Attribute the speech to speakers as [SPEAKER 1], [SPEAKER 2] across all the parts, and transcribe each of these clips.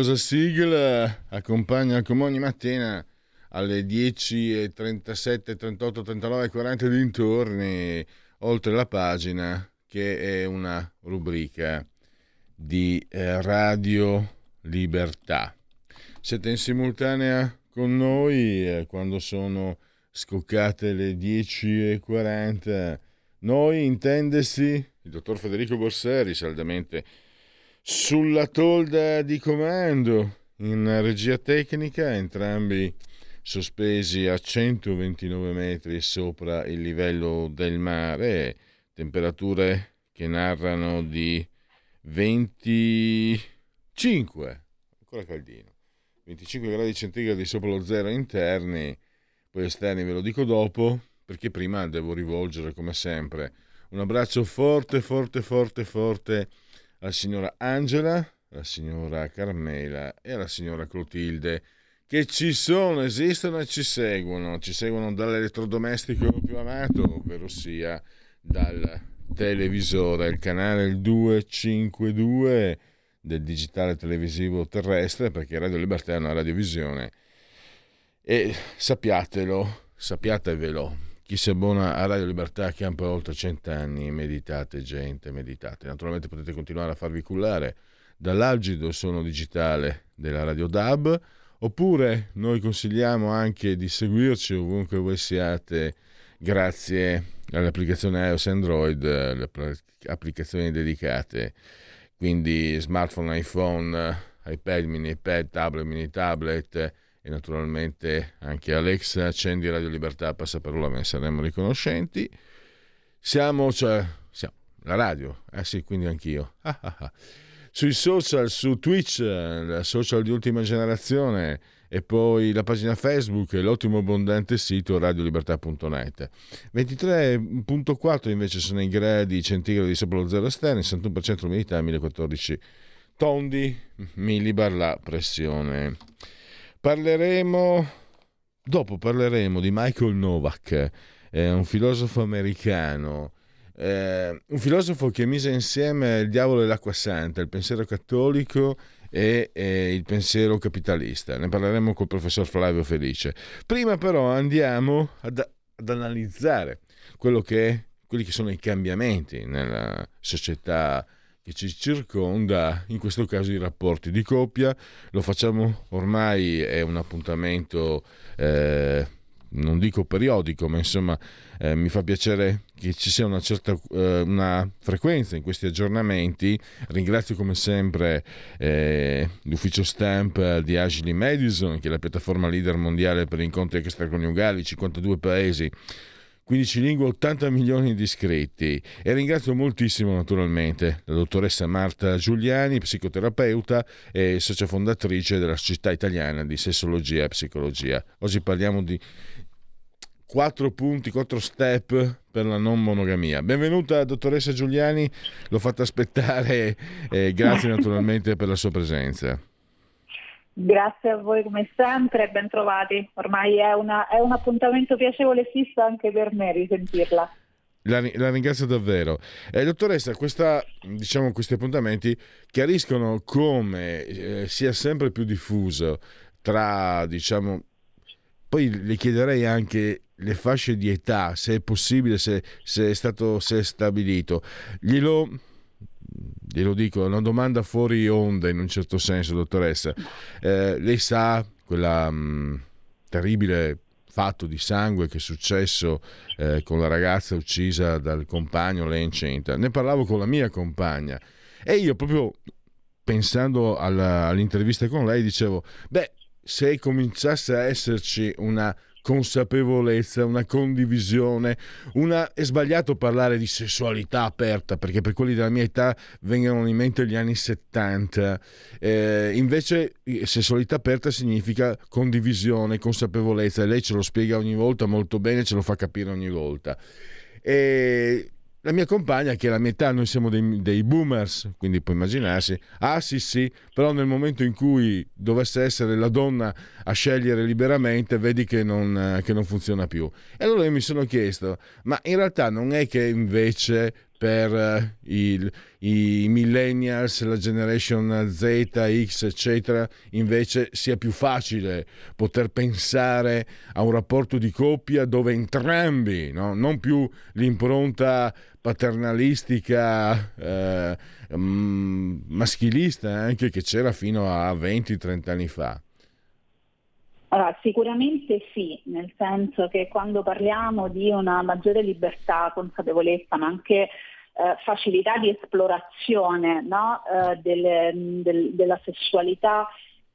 [SPEAKER 1] Meravigliosa sigla accompagna come ogni mattina alle 10.37, 38, 39, 40 dintorni, oltre la pagina, che è una rubrica di eh, Radio Libertà. Siete in simultanea con noi eh, quando sono scoccate le 10.40. Noi, intendesi, il dottor Federico Borseri, saldamente sulla tolda di comando in regia tecnica, entrambi sospesi a 129 metri sopra il livello del mare, temperature che narrano di 25, ancora caldino, 25 gradi centigradi sopra lo zero interni, poi esterni ve lo dico dopo, perché prima devo rivolgere come sempre un abbraccio forte, forte, forte, forte alla signora Angela, alla signora Carmela e alla signora Clotilde che ci sono, esistono e ci seguono, ci seguono dall'elettrodomestico più amato, ovvero sia dal televisore, il canale 252 del digitale televisivo terrestre, perché Radio Libertà è una radiovisione. E sappiatelo, sappiatevelo, chi si abbona a Radio Libertà che ha po' oltre cent'anni, meditate gente, meditate. Naturalmente potete continuare a farvi cullare dall'algido suono digitale della Radio DAB, oppure noi consigliamo anche di seguirci ovunque voi siate grazie all'applicazione iOS Android, le applicazioni dedicate, quindi smartphone, iPhone, iPad, mini iPad, tablet, mini tablet, e naturalmente anche Alexa, accendi Radio Libertà, passaparola, ve ne saremmo riconoscenti. Siamo, cioè, siamo, la radio, eh sì, quindi anch'io. Sui social, su Twitch, social di ultima generazione e poi la pagina Facebook e l'ottimo abbondante sito radiolibertà.net. 23.4 invece sono i gradi centigradi sopra lo zero esterni, 61% umidità, 1014 tondi, millibar la pressione. Parleremo, dopo parleremo di Michael Novak, eh, un filosofo americano, eh, un filosofo che mise insieme il diavolo e l'acqua santa, il pensiero cattolico e, e, il pensiero capitalista. Ne parleremo col professor Flavio Felice. Prima però andiamo ad, ad analizzare che, quelli che sono i cambiamenti nella società che ci circonda, in questo caso i rapporti di coppia. Lo facciamo ormai, è un appuntamento, eh, non dico periodico, ma insomma eh, mi fa piacere che ci sia una certa eh, una frequenza in questi aggiornamenti. Ringrazio come sempre eh, l'ufficio stamp di Agili Madison, che è la piattaforma leader mondiale per incontri extraconiugali, 52 paesi 15 lingue, 80 milioni di iscritti. E ringrazio moltissimo naturalmente la dottoressa Marta Giuliani, psicoterapeuta e socia fondatrice della Società Italiana di Sessologia e Psicologia. Oggi parliamo di quattro punti, quattro step per la non monogamia. Benvenuta dottoressa Giuliani, l'ho fatta aspettare e grazie naturalmente per la sua presenza.
[SPEAKER 2] Grazie a voi come sempre, ben trovati. Ormai è, una, è un appuntamento piacevole e fisso anche per me risentirla.
[SPEAKER 1] La, la ringrazio davvero. Eh, dottoressa, questa, diciamo, questi appuntamenti chiariscono come eh, sia sempre più diffuso tra, diciamo, poi le chiederei anche le fasce di età, se è possibile, se, se è stato se è stabilito. Glielo glielo dico, è una domanda fuori onda in un certo senso, dottoressa. Eh, lei sa quella mh, mm, terribile fatto di sangue che è successo eh, con la ragazza uccisa dal compagno, lei incinta. Ne parlavo con la mia compagna e io proprio pensando alla, all'intervista con lei dicevo, beh, se cominciasse a esserci una consapevolezza, una condivisione, una... è sbagliato parlare di sessualità aperta perché per quelli della mia età vengono in mente gli anni 70, eh, invece sessualità aperta significa condivisione, consapevolezza e lei ce lo spiega ogni volta molto bene, ce lo fa capire ogni volta. E la mia compagna, che è la mia età, noi siamo dei, dei, boomers, quindi puoi immaginarsi, ah sì sì, però nel momento in cui dovesse essere la donna a scegliere liberamente, vedi che non, che non funziona più. E allora io mi sono chiesto, ma in realtà non è che invece per eh, il, i millennials, la generation Z, X, eccetera, invece sia più facile poter pensare a un rapporto di coppia dove entrambi, no? non più l'impronta paternalistica eh, mm, maschilista anche che c'era fino a 20-30 anni fa.
[SPEAKER 2] Allora, sicuramente sì, nel senso che quando parliamo di una maggiore libertà, consapevolezza, ma anche eh, facilità di esplorazione no? eh, del, del, della sessualità,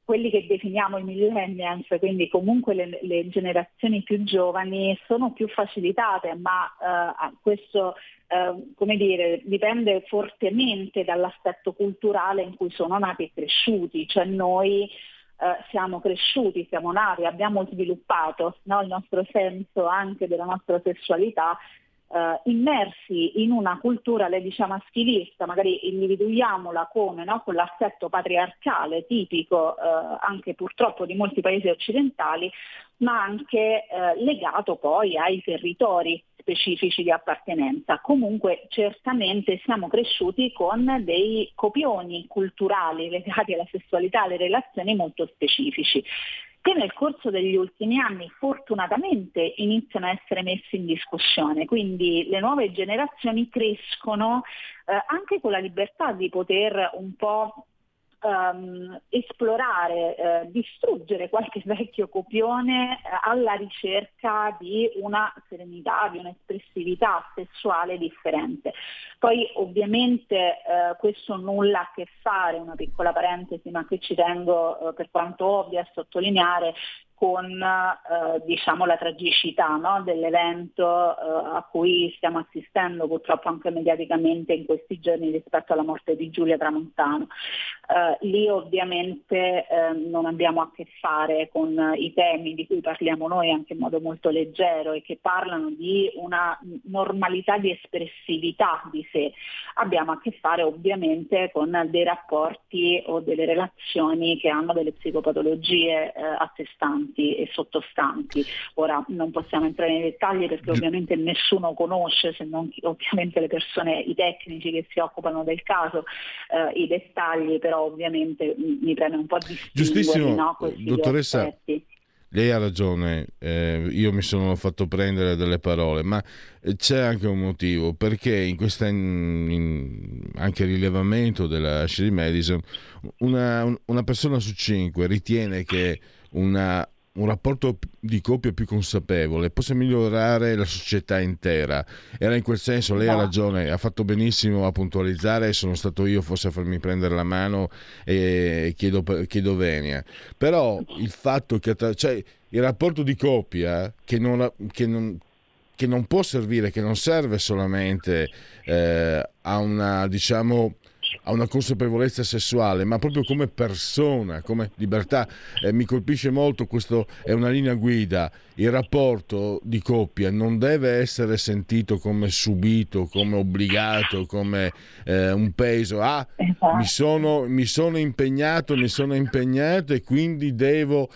[SPEAKER 2] quelli che definiamo i millennials, quindi comunque le, le generazioni più giovani, sono più facilitate, ma eh, questo eh, come dire, dipende fortemente dall'aspetto culturale in cui sono nati e cresciuti, cioè noi Uh, siamo cresciuti, siamo nati, abbiamo sviluppato no, il nostro senso anche della nostra sessualità eh, immersi in una cultura, lei dice maschilista, magari individuiaamola come no, con patriarcale tipico eh, anche purtroppo di molti paesi occidentali, ma anche eh, legato poi ai territori specifici di appartenenza. Comunque certamente siamo cresciuti con dei copioni culturali legati alla sessualità, alle relazioni molto specifici che nel corso degli ultimi anni fortunatamente iniziano a essere messi in discussione, quindi le nuove generazioni crescono eh, anche con la libertà di poter un po' um, esplorare, eh, distruggere qualche vecchio copione eh, alla ricerca di una serenità, di un'espressività sessuale differente. Poi ovviamente eh, questo nulla a che fare, una piccola parentesi, ma che ci tengo per quanto ovvio a sottolineare, con eh, diciamo, la tragicità no? dell'evento eh, a cui stiamo assistendo purtroppo anche mediaticamente in questi giorni rispetto alla morte di Giulia Tramontano. Eh, lì ovviamente eh, non abbiamo a che fare con i temi di cui parliamo noi anche in modo molto leggero e che parlano di una normalità di espressività di sé. Abbiamo a che fare ovviamente con dei rapporti o delle relazioni che hanno delle psicopatologie eh, a sé stanti stanti e sottostanti. Ora non possiamo entrare nei dettagli perché ovviamente nessuno conosce, se non ovviamente le persone, i tecnici che si occupano del caso, eh, i dettagli, però ovviamente mi preme un po' di
[SPEAKER 1] Giustissimo, no, dottoressa. Aspetti. Lei ha ragione, eh, io mi sono fatto prendere delle parole, ma eh, c'è anche un motivo, perché in questo anche rilevamento della Shirley Madison, una, una persona su cinque ritiene che una un rapporto di coppia più consapevole possa migliorare la società intera. Era in quel senso, lei ha ragione, ha fatto benissimo a puntualizzare, sono stato io forse a farmi prendere la mano e chiedo, chiedo venia. Però il fatto che cioè, il rapporto di coppia che non, che non, che non può servire, che non serve solamente eh, a una, diciamo, a una consapevolezza sessuale, ma proprio come persona, come libertà. Eh, mi colpisce molto, questo è una linea guida, il rapporto di coppia non deve essere sentito come subito, come obbligato, come eh, un peso. Ah, mi sono, mi sono impegnato, mi sono impegnato e quindi devo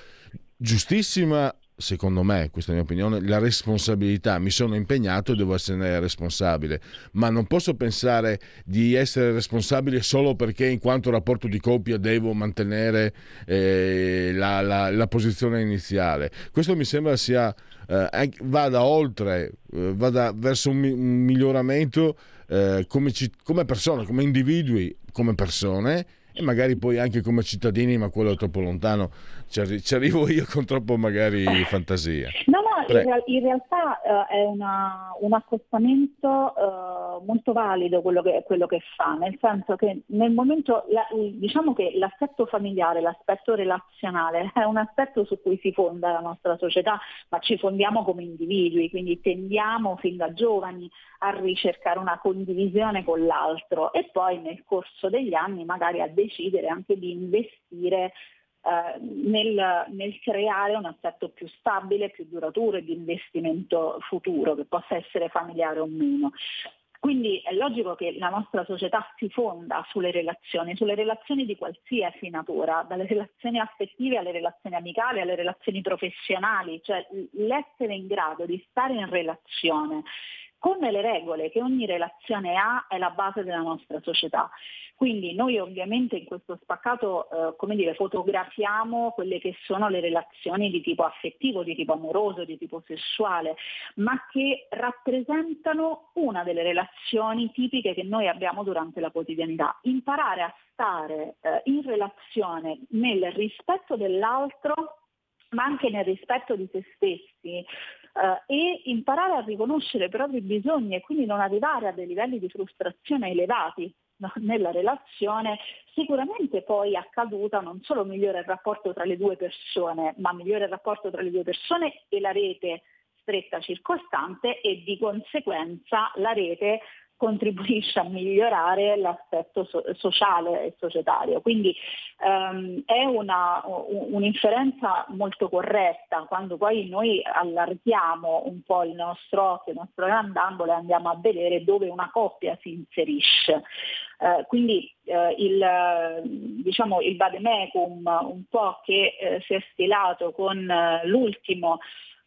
[SPEAKER 1] giustissima secondo me, questa è la mia opinione, la responsabilità. Mi sono impegnato e devo essere responsabile, ma non posso pensare di essere responsabile solo perché in quanto rapporto di coppia devo mantenere eh, la, la, la, posizione iniziale. Questo mi sembra sia, eh, vada oltre, eh, vada verso un, un miglioramento eh, come, ci, come persone, come individui, come persone e magari poi anche come cittadini, ma quello è troppo lontano, ci, arrivo io con troppo magari fantasia.
[SPEAKER 2] No, no, in, real- in, realtà uh, è una, un accostamento uh, molto valido quello che, quello che, fa, nel senso che nel momento, la, diciamo che l'aspetto familiare, l'aspetto relazionale è un aspetto su cui si fonda la nostra società, ma ci fondiamo come individui, quindi tendiamo fin da giovani a ricercare una condivisione con l'altro e poi nel corso degli anni magari a decidere anche di investire eh, nel, nel, creare un assetto più stabile, più duraturo e di investimento futuro, che possa essere familiare o meno. Quindi è logico che la nostra società si fonda sulle relazioni, sulle relazioni di qualsiasi natura, dalle relazioni affettive alle relazioni amicali, alle relazioni professionali, cioè l'essere in grado di stare in relazione con le regole che ogni relazione ha è la base della nostra società. Quindi noi ovviamente in questo spaccato eh, dire, fotografiamo quelle che sono le relazioni di tipo affettivo, di tipo amoroso, di tipo sessuale, ma che rappresentano una delle relazioni tipiche che noi abbiamo durante la quotidianità. Imparare a stare eh, in relazione nel rispetto dell'altro ma anche nel rispetto di se stessi, Uh, e imparare a riconoscere i propri bisogni e quindi non arrivare a dei livelli di frustrazione elevati nella relazione, sicuramente poi accaduta non solo migliora il rapporto tra le due persone, ma migliora il rapporto tra le due persone e la rete stretta circostante e di conseguenza la rete contribuisce a migliorare l'aspetto so- sociale e societario. Quindi ehm, è una, un'inferenza molto corretta quando poi noi allarghiamo un po' il nostro occhio, il nostro grandangolo e andiamo a vedere dove una coppia si inserisce. Eh, quindi eh, il, diciamo, il vademecum un po' che eh, si è stilato con eh, l'ultimo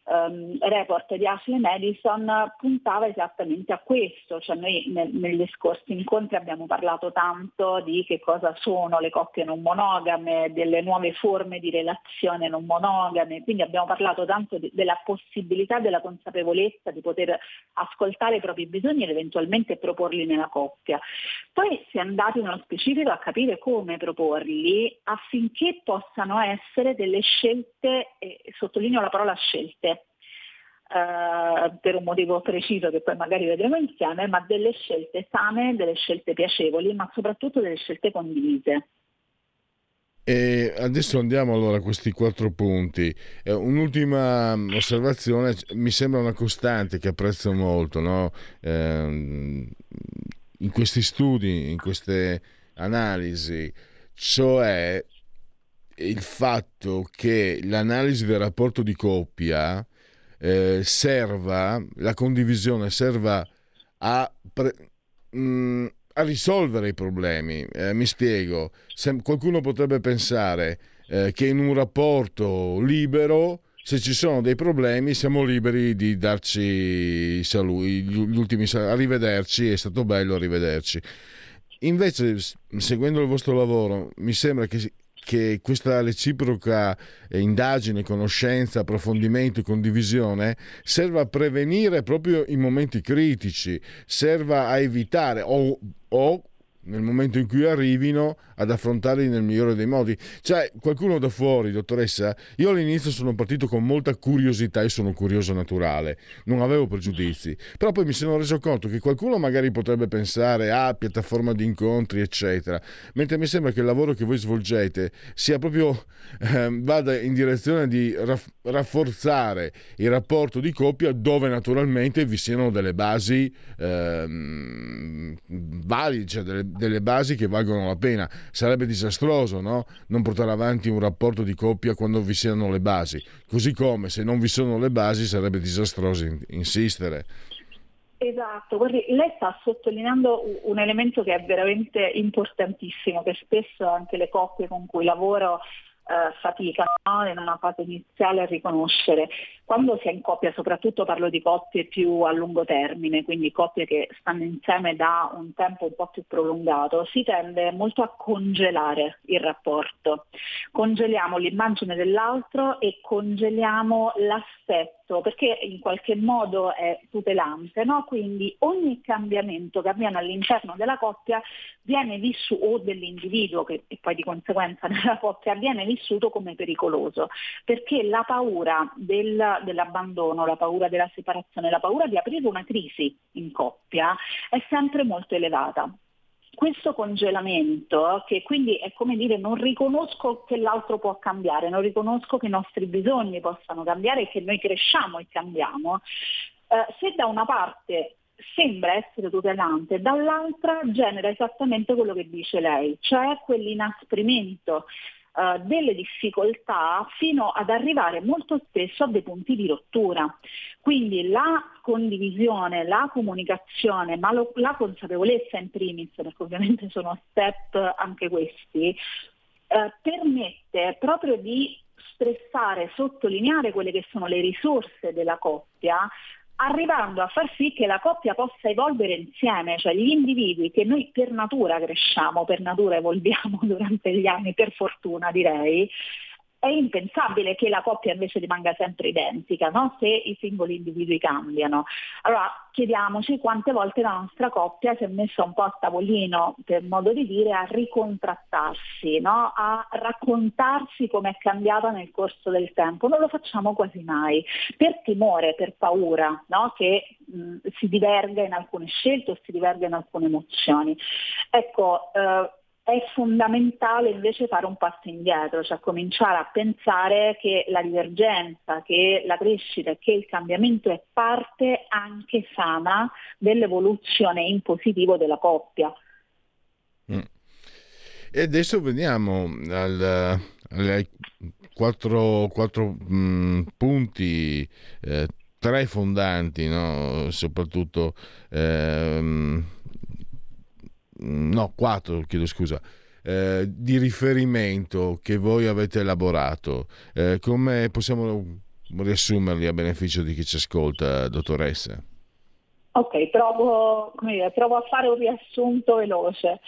[SPEAKER 2] um, report di Ashley Madison puntava esattamente a questo, cioè noi ne, negli scorsi incontri abbiamo parlato tanto di che cosa sono le coppie non monogame, delle nuove forme di relazione non monogame, quindi abbiamo parlato tanto di, della possibilità, della consapevolezza di poter ascoltare i propri bisogni ed eventualmente proporli nella coppia. Poi si è andati nello specifico a capire come proporli affinché possano essere delle scelte, e sottolineo la parola scelte, eh, per un motivo preciso che poi magari vedremo insieme, ma delle scelte sane, delle scelte piacevoli, ma soprattutto delle scelte condivise.
[SPEAKER 1] E adesso andiamo allora a questi quattro punti. Eh, un'ultima mm, osservazione, mi sembra una costante che apprezzo molto no? eh, in questi studi, in queste analisi, cioè il fatto che l'analisi del rapporto di coppia eh, serva, la condivisione serva a, pre, mh, mm, a risolvere i problemi. Eh, mi spiego, Se, qualcuno potrebbe pensare eh, che in un rapporto libero se ci sono dei problemi siamo liberi di darci i saluti, gli ultimi saluti, arrivederci, è stato bello arrivederci. Invece, seguendo il vostro lavoro, mi sembra che che questa reciproca eh, indagine, conoscenza, approfondimento e condivisione serva a prevenire proprio i momenti critici, serva a evitare o, o nel momento in cui arrivino ad affrontarli nel migliore dei modi. Cioè, qualcuno da fuori, dottoressa, io all'inizio sono partito con molta curiosità e sono curioso naturale, non avevo pregiudizi, però poi mi sono reso conto che qualcuno magari potrebbe pensare a ah, piattaforma di incontri, eccetera, mentre mi sembra che il lavoro che voi svolgete sia proprio eh, vada in direzione di raff- rafforzare il rapporto di coppia dove naturalmente vi siano delle basi eh, valide, cioè delle, delle basi che valgono la pena sarebbe disastroso no? non portare avanti un rapporto di coppia quando vi siano le basi, così come se non vi sono le basi sarebbe disastroso insistere.
[SPEAKER 2] Esatto, guardi, lei sta sottolineando un elemento che è veramente importantissimo, che spesso anche le coppie con cui lavoro eh, faticano no? in una fase iniziale a riconoscere. Quando si è in coppia, soprattutto parlo di coppie più a lungo termine, quindi coppie che stanno insieme da un tempo un po' più prolungato, si tende molto a congelare il rapporto. Congeliamo l'immagine dell'altro e congeliamo l'aspetto, perché in qualche modo è tutelante, no? quindi ogni cambiamento che avviene all'interno della coppia viene vissuto, o dell'individuo che e poi di conseguenza nella coppia viene vissuto come pericoloso, perché la paura del dell'abbandono, la paura della separazione, la paura di aprire una crisi in coppia è sempre molto elevata. Questo congelamento, che quindi è come dire non riconosco che l'altro può cambiare, non riconosco che i nostri bisogni possano cambiare e che noi cresciamo e cambiamo, eh, se da una parte sembra essere tutelante, dall'altra genera esattamente quello che dice lei, cioè quell'inasprimento uh, delle difficoltà fino ad arrivare molto spesso a dei punti di rottura. Quindi la condivisione, la comunicazione, ma lo, la consapevolezza in primis, perché ovviamente sono step anche questi, uh, permette proprio di stressare, sottolineare quelle che sono le risorse della coppia, arrivando a far sì che la coppia possa evolvere insieme, cioè gli individui che noi per natura cresciamo, per natura evolviamo durante gli anni, per fortuna direi, è impensabile che la coppia invece rimanga sempre identica, no? se i singoli individui cambiano. Allora chiediamoci quante volte la nostra coppia si è messa un po' a tavolino, per modo di dire, a ricontrattarsi, no? a raccontarsi come è cambiata nel corso del tempo. Non lo facciamo quasi mai, per timore, per paura no? che mh, si diverga in alcune scelte o si diverga in alcune emozioni. Ecco, eh, è fondamentale invece fare un passo indietro, cioè cominciare a pensare che la divergenza, che la crescita e che il cambiamento è parte anche sana dell'evoluzione in positivo della coppia.
[SPEAKER 1] Mm. E adesso veniamo al, ai quattro, quattro mh, mm, punti, eh, tre fondanti, no? soprattutto ehm, no, quattro, chiedo scusa, eh, di riferimento che voi avete elaborato. Eh, come possiamo riassumerli a beneficio di chi ci ascolta, dottoressa?
[SPEAKER 2] Ok, provo, dire, provo a fare un riassunto veloce.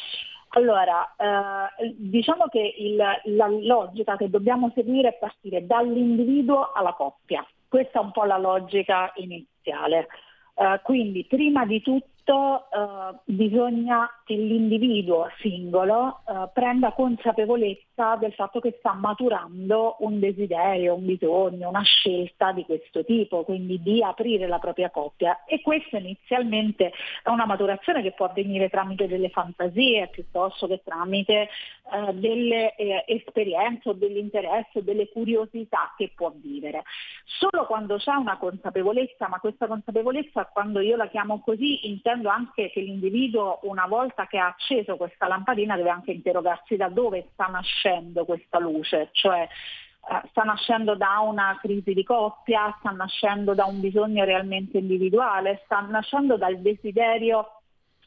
[SPEAKER 2] Allora, eh, diciamo che il, la logica che dobbiamo seguire è partire dall'individuo alla coppia. Questa è un po' la logica iniziale. Uh, quindi prima di tutto uh, bisogna che l'individuo singolo uh, prenda consapevolezza del fatto che sta maturando un desiderio, un bisogno, una scelta di questo tipo, quindi di aprire la propria coppia. E questa inizialmente è una maturazione che può avvenire tramite delle fantasie piuttosto che tramite uh, delle eh, esperienze o degli interessi o delle curiosità che può vivere. Solo quando c'è una consapevolezza, ma questa consapevolezza quando io la chiamo così intendo anche che l'individuo una volta che ha acceso questa lampadina deve anche interrogarsi da dove sta nascendo questa luce, cioè eh, sta nascendo da una crisi di coppia, sta nascendo da un bisogno realmente individuale, sta nascendo dal desiderio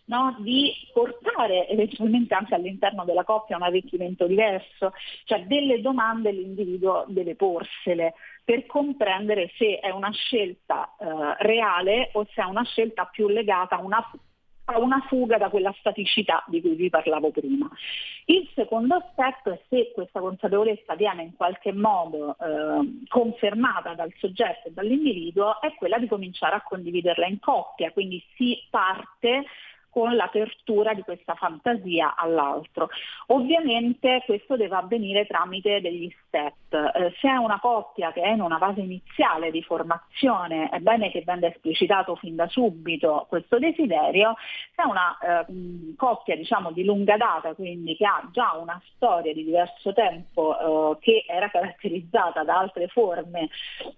[SPEAKER 2] no, di portare eventualmente anche all'interno della coppia un arricchimento diverso, cioè delle domande l'individuo deve porsele per comprendere se è una scelta eh, reale o se è una scelta più legata a una una fuga da quella staticità di cui vi parlavo prima. Il secondo step è se questa consapevolezza viene in qualche modo eh, confermata dal soggetto e dall'individuo, è quella di cominciare a condividerla in coppia, quindi si parte con l'apertura di questa fantasia all'altro. Ovviamente questo deve avvenire tramite degli step. Eh, se è una coppia che è in una fase iniziale di formazione, è bene che venga esplicitato fin da subito questo desiderio, se è una eh, coppia diciamo di lunga data, quindi che ha già una storia di diverso tempo eh, che era caratterizzata da altre forme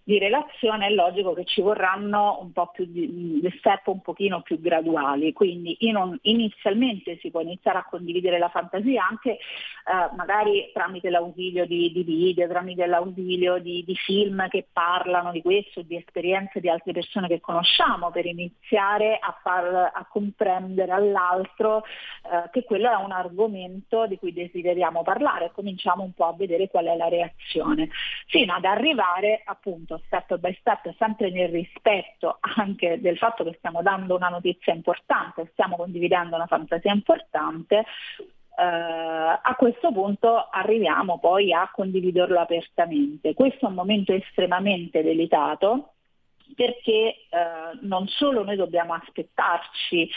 [SPEAKER 2] di relazione, è logico che ci vorranno un po' più di, di step un pochino più graduali. Quindi in, inizialmente si può iniziare a condividere la fantasia anche eh, magari tramite l'ausilio di, di, video, tramite l'ausilio di, di, film che parlano di questo, di esperienze di altre persone che conosciamo per iniziare a, far, a comprendere all'altro eh, che quello è un argomento di cui desideriamo parlare. E cominciamo un po' a vedere qual è la reazione, fino ad arrivare appunto step by step, sempre nel rispetto anche del fatto che stiamo dando una notizia importante, stiamo stiamo condividendo una fantasia importante, Uh, a questo punto arriviamo poi a condividerlo apertamente. Questo è un momento estremamente delicato perché uh, non solo noi dobbiamo aspettarci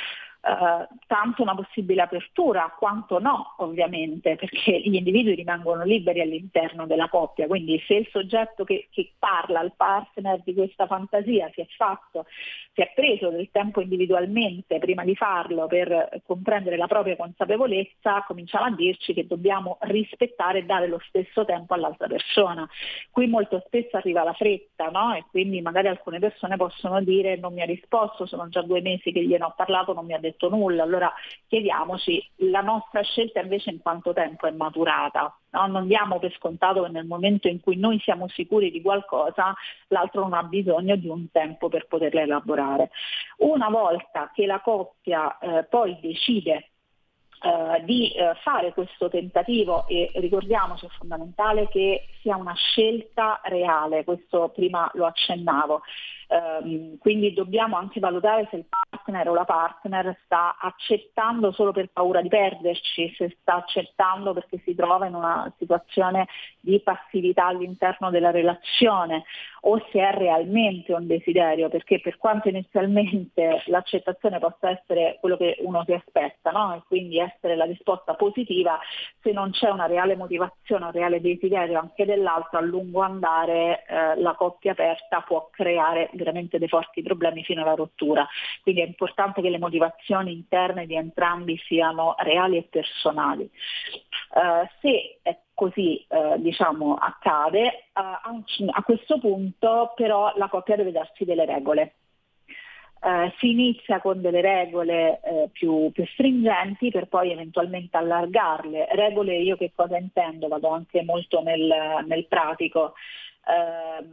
[SPEAKER 2] eh, tanto una possibile apertura quanto no, ovviamente, perché gli individui rimangono liberi all'interno della coppia, quindi se il soggetto che, che parla al partner di questa fantasia si è fatto, si è preso del tempo individualmente prima di farlo per comprendere la propria consapevolezza, cominciamo a dirci che dobbiamo rispettare e dare lo stesso tempo all'altra persona. Qui molto spesso arriva la fretta no? e quindi magari alcune persone possono dire non mi ha risposto, sono già due mesi che gliene ho parlato, non mi ha detto nulla. Allora chiediamoci la nostra scelta invece in quanto tempo è maturata. No? Non diamo per scontato che nel momento in cui noi siamo sicuri di qualcosa, l'altro non ha bisogno di un tempo per poterla elaborare. Una volta che la coppia eh, poi decide eh, di eh, fare questo tentativo e ricordiamoci è fondamentale che sia una scelta reale, questo prima lo accennavo, eh, quindi dobbiamo anche valutare se il partner o la partner sta accettando solo per paura di perderci, se sta accettando perché si trova in una situazione di passività all'interno della relazione o se è realmente un desiderio, perché per quanto inizialmente l'accettazione possa essere quello che uno si aspetta, no? e quindi essere la risposta positiva, se non c'è una reale motivazione, un reale desiderio anche dell'altro, a lungo andare eh, la coppia aperta può creare veramente dei forti problemi fino alla rottura. Quindi è importante che le motivazioni interne di entrambi siano reali e personali. Uh, se è così eh, diciamo, accade, eh, a questo punto però la coppia deve darsi delle regole. Eh, si inizia con delle regole eh, più, più, stringenti per poi eventualmente allargarle. Regole io che cosa intendo? Vado anche molto nel, nel pratico. Eh,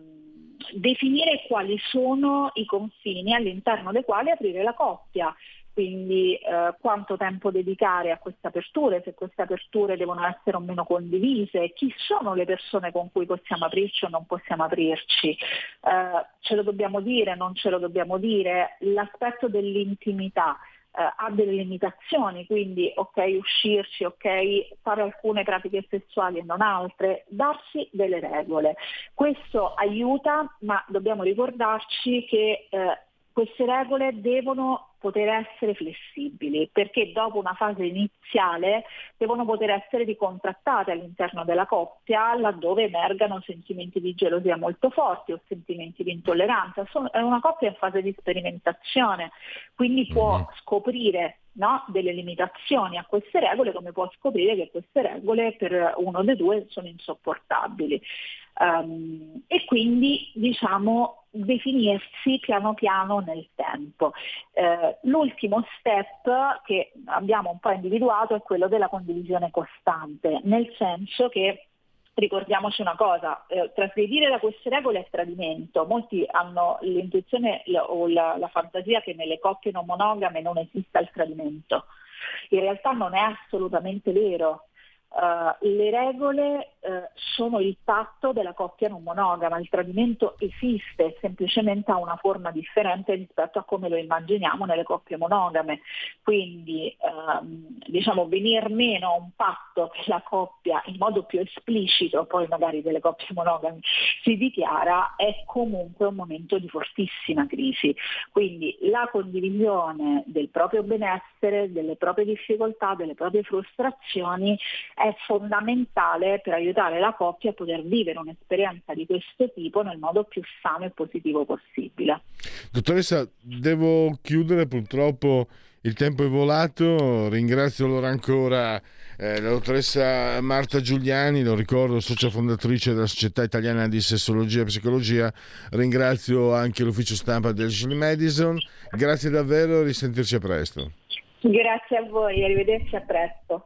[SPEAKER 2] definire quali sono i confini all'interno dei quali aprire la coppia quindi eh, quanto tempo dedicare a queste aperture, se queste aperture devono essere o meno condivise, chi sono le persone con cui possiamo aprirci o non possiamo aprirci, eh, ce lo dobbiamo dire, non ce lo dobbiamo dire, l'aspetto dell'intimità. Uh, ha delle limitazioni, quindi ok uscirci, ok fare alcune pratiche sessuali e non altre, darsi delle regole. Questo aiuta, ma dobbiamo ricordarci che uh, queste regole devono poter essere flessibili, perché dopo una fase iniziale devono poter essere ricontrattate all'interno della coppia laddove emergano sentimenti di gelosia molto forti o sentimenti di intolleranza. È una coppia in fase di sperimentazione, quindi può mm-hmm. scoprire no, delle limitazioni a queste regole come può scoprire che queste regole per uno dei due sono insopportabili. Um, e quindi diciamo definirsi piano piano nel tempo. Eh, l'ultimo step che abbiamo un po' individuato è quello della condivisione costante, nel senso che ricordiamoci una cosa, eh, trasgredire da queste regole è tradimento. Molti hanno l'intuizione o la, la fantasia che nelle coppie non monogame non esista il tradimento. In realtà non è assolutamente vero. Uh, le regole uh, sono il patto della coppia non monogama, il tradimento esiste, semplicemente ha una forma differente rispetto a come lo immaginiamo nelle coppie monogame. Quindi um, diciamo venir meno a un patto che la coppia in modo più esplicito, poi magari delle coppie monogame, si dichiara, è comunque un momento di fortissima crisi. Quindi la condivisione del proprio benessere, delle proprie difficoltà, delle proprie frustrazioni è fondamentale per aiutare la coppia a poter vivere un'esperienza di questo tipo nel modo più sano e positivo possibile.
[SPEAKER 1] Dottoressa, devo chiudere purtroppo. Il tempo è volato, ringrazio allora ancora eh, la dottoressa Marta Giuliani, lo ricordo, socia fondatrice della Società Italiana di Sessologia e Psicologia, ringrazio anche l'ufficio stampa del Gini Madison, grazie davvero, risentirci a presto.
[SPEAKER 2] Grazie a voi, arrivederci a presto.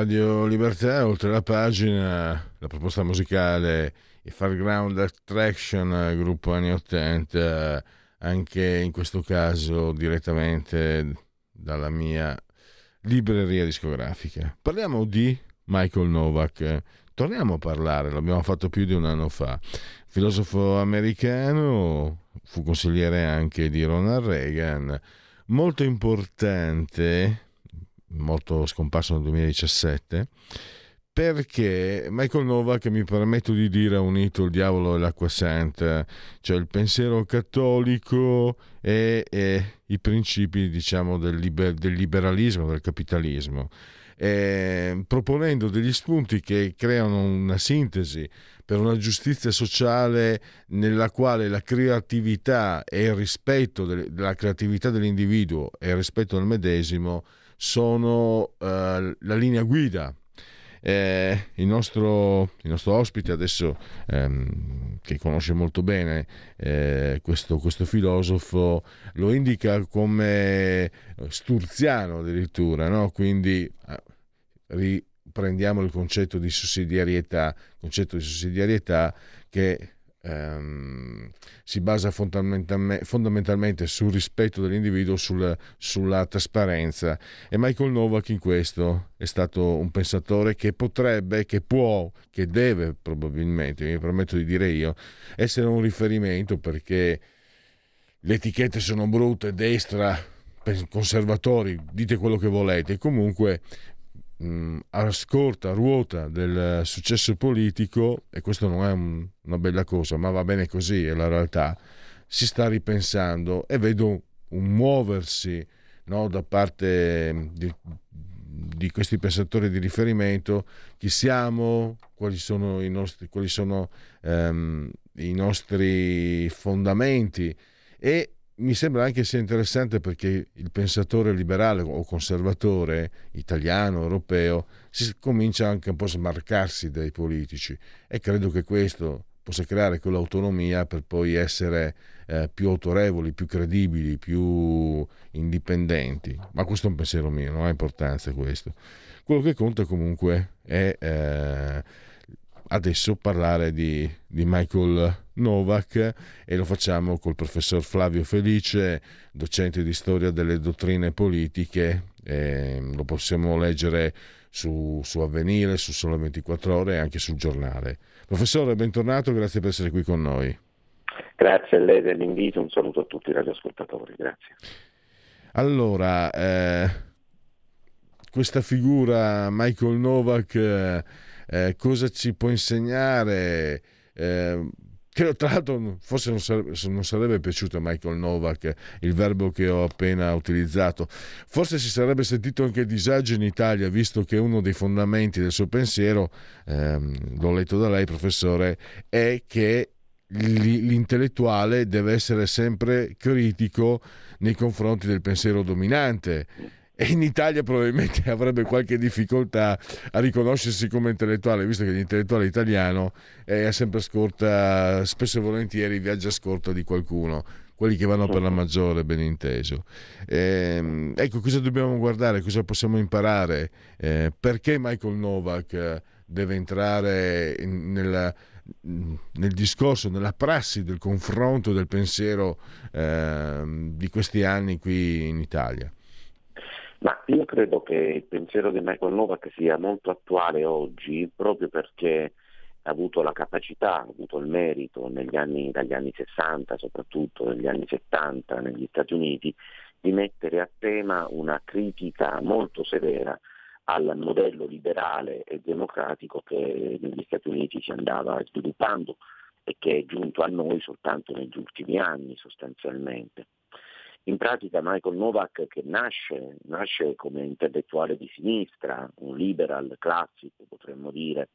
[SPEAKER 1] Radio Libertà, oltre la pagina, la proposta musicale i Farground Attraction, gruppo anni 80, anche in questo caso direttamente dalla mia libreria discografica. Parliamo di Michael Novak. Torniamo a parlare, l'abbiamo fatto più di un anno fa. Filosofo americano, fu consigliere anche di Ronald Reagan, molto importante morto scomparso nel 2017, perché Michael Novak, mi permetto di dire, ha unito il diavolo e l'acqua santa, cioè il pensiero cattolico e, e i principi diciamo, del, liber, del liberalismo, del capitalismo. Eh, proponendo degli spunti che creano una sintesi per una giustizia sociale nella quale la creatività e il rispetto della creatività dell'individuo e il rispetto del medesimo sono uh, la linea guida. Eh, il, nostro, il, nostro, ospite adesso, ehm, che conosce molto bene eh, questo, questo, filosofo, lo indica come sturziano addirittura, no? quindi eh, riprendiamo il concetto di sussidiarietà, concetto di sussidiarietà che ehm, si basa fondamentalmente, fondamentalmente, sul rispetto dell'individuo, sul, sulla trasparenza. E Michael Novak in questo è stato un pensatore che potrebbe, che può, che deve probabilmente, mi permetto di dire io, essere un riferimento perché le etichette sono brutte, destra, conservatori, dite quello che volete. Comunque mh, a scorta, ruota del successo politico, e questo non è un, una bella cosa, ma va bene così, è la realtà, si sta ripensando e vedo un muoversi no, da parte di, di, questi pensatori di riferimento, chi siamo, quali sono i nostri, quali sono, um, i nostri fondamenti e mi sembra anche sia interessante perché il pensatore liberale o conservatore italiano, europeo, si comincia anche un po' a smarcarsi dai politici e credo che questo possa creare quell'autonomia per poi essere eh, più autorevoli, più credibili, più indipendenti. Ma questo è un pensiero mio, non ha importanza questo. Quello che conta comunque è eh, adesso parlare di, di, Michael Novak e lo facciamo col professor Flavio Felice, docente di storia delle dottrine politiche. lo possiamo leggere su, su Avvenire, su Sole 24 Ore e anche sul giornale. Professore, bentornato, grazie per essere qui con noi.
[SPEAKER 3] Grazie a lei dell'invito, un saluto a tutti i radioascoltatori, grazie.
[SPEAKER 1] Allora, eh, questa figura Michael Novak... Eh, eh, cosa ci può insegnare. Eh, che tra l'altro forse non sarebbe, non sarebbe, piaciuto a Michael Novak il verbo che ho appena utilizzato. Forse si sarebbe sentito anche disagio in Italia, visto che uno dei fondamenti del suo pensiero, ehm, l'ho letto da lei professore, è che l'intellettuale deve essere sempre critico nei confronti del pensiero dominante e in Italia probabilmente avrebbe qualche difficoltà a riconoscersi come intellettuale, visto che l'intellettuale italiano è sempre scorta, spesso e volentieri viaggia a scorta di qualcuno, quelli che vanno per la maggiore, ben inteso. Eh, ecco, cosa dobbiamo guardare, cosa possiamo imparare, eh, perché Michael Novak deve entrare nella, nel discorso, nella prassi del confronto del pensiero eh, di questi anni qui in Italia?
[SPEAKER 3] Ma io credo che il pensiero di Michael Novak sia molto attuale oggi proprio perché ha avuto la capacità, ha avuto il merito anni, dagli anni 60, soprattutto negli anni 70 negli Stati Uniti, di mettere a tema una critica molto severa al modello liberale e democratico che negli Stati Uniti si andava sviluppando e che è giunto a noi soltanto negli ultimi anni sostanzialmente. In pratica Michael Novak che nasce, nasce come intellettuale di sinistra, un liberal classico potremmo dire,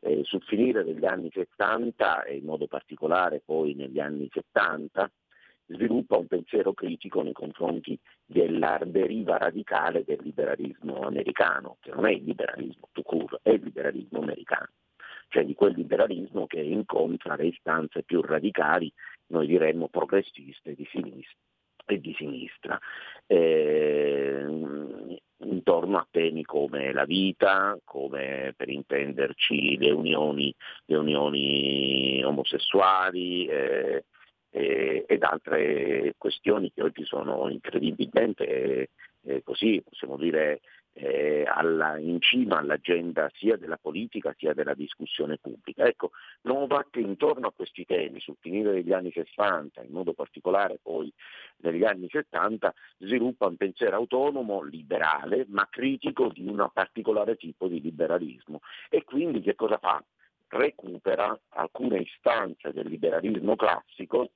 [SPEAKER 3] eh, sul finire degli anni 70 e in modo particolare poi negli anni 70 sviluppa un pensiero critico nei confronti della deriva radicale del liberalismo americano, che non è il liberalismo tout court, è il liberalismo americano, cioè di quel liberalismo che incontra le istanze più radicali, noi diremmo progressiste di sinistra e di sinistra, eh, intorno a temi come la vita, come per intenderci le unioni, le unioni omosessuali eh, eh, ed altre questioni che oggi sono incredibilmente eh, così, possiamo dire, eh, alla, in cima all'agenda sia della politica sia della discussione pubblica. Ecco, Novak intorno a questi temi, sul finire degli anni 60, in modo particolare poi negli anni 70, sviluppa un pensiero autonomo, liberale, ma critico di un particolare tipo di liberalismo. E quindi che cosa fa? Recupera alcune istanze del liberalismo classico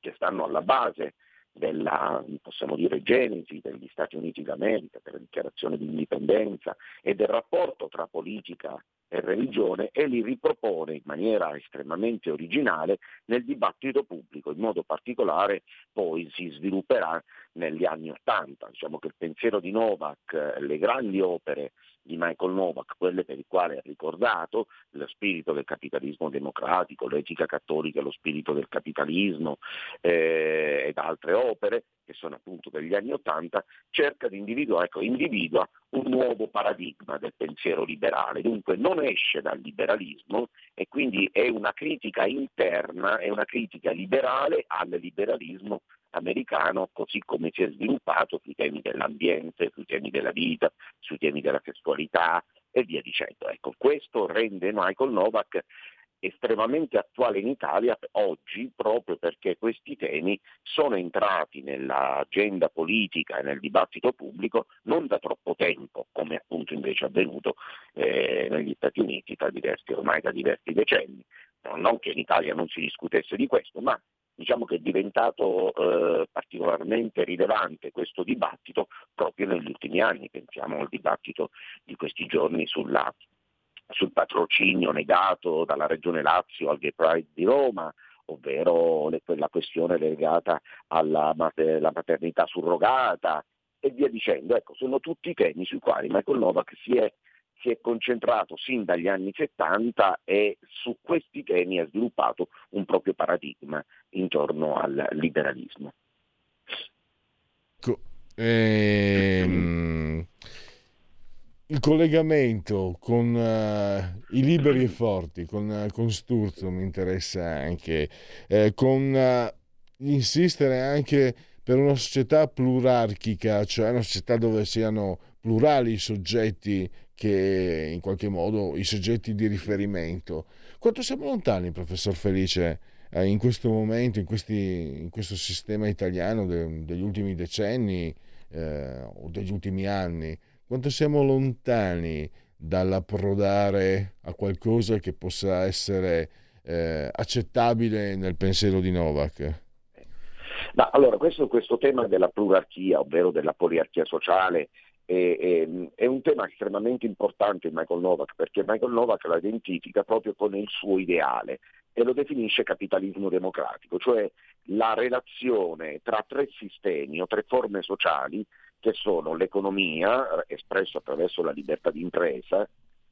[SPEAKER 3] che stanno alla base della, possiamo dire, genesi degli Stati Uniti d'America, della dichiarazione di indipendenza e del rapporto tra politica e religione e li ripropone in maniera estremamente originale nel dibattito pubblico, in modo particolare poi si svilupperà negli anni Ottanta. Diciamo che il pensiero di Novak, le grandi opere di Michael Novak, quelle per le quali ha ricordato lo spirito del capitalismo democratico, l'etica cattolica lo spirito del capitalismo eh, ed altre opere che sono appunto degli anni Ottanta, cerca di individuare, ecco, individua un nuovo paradigma del pensiero liberale, dunque non esce dal liberalismo e quindi è una critica interna, è una critica liberale al liberalismo americano così come si è sviluppato sui temi dell'ambiente, sui temi della vita, sui temi della sessualità e via dicendo. Ecco, questo rende Michael Novak estremamente attuale in Italia oggi proprio perché questi temi sono entrati nell'agenda politica e nel dibattito pubblico non da troppo tempo, come appunto invece è avvenuto eh, negli Stati Uniti da diversi, ormai da diversi decenni. Non che in Italia non si discutesse di questo, ma diciamo che è diventato eh, particolarmente rilevante questo dibattito proprio negli ultimi anni, pensiamo al dibattito di questi giorni sulla, sul patrocinio negato dalla Regione Lazio al Gay Pride di Roma, ovvero le, la questione legata alla mater, maternità surrogata e via dicendo. Ecco, sono tutti temi sui quali Michael Novak si è si è concentrato sin dagli anni 70 e su questi temi ha sviluppato un proprio paradigma intorno al liberalismo.
[SPEAKER 1] Co- ehm, il collegamento con uh, i liberi e forti, con, uh, con Sturzo mi interessa anche, eh, con uh, insistere anche per una società plurarchica, cioè una società dove siano plurali i soggetti che in qualche modo i soggetti di riferimento. Quanto siamo lontani, professor Felice, eh, in questo momento, in, questi, in, questo sistema italiano de, degli ultimi decenni eh, o degli ultimi anni? Quanto siamo lontani dall'approdare a qualcosa che possa essere eh, accettabile nel pensiero di Novak?
[SPEAKER 3] Ma allora, questo, questo tema della plurarchia, ovvero della poliarchia sociale, è, è, è, un tema estremamente importante in Michael Novak perché Michael Novak la identifica proprio con il suo ideale, e lo definisce capitalismo democratico, cioè la relazione tra tre sistemi o tre forme sociali che sono l'economia, espressa attraverso la libertà di impresa,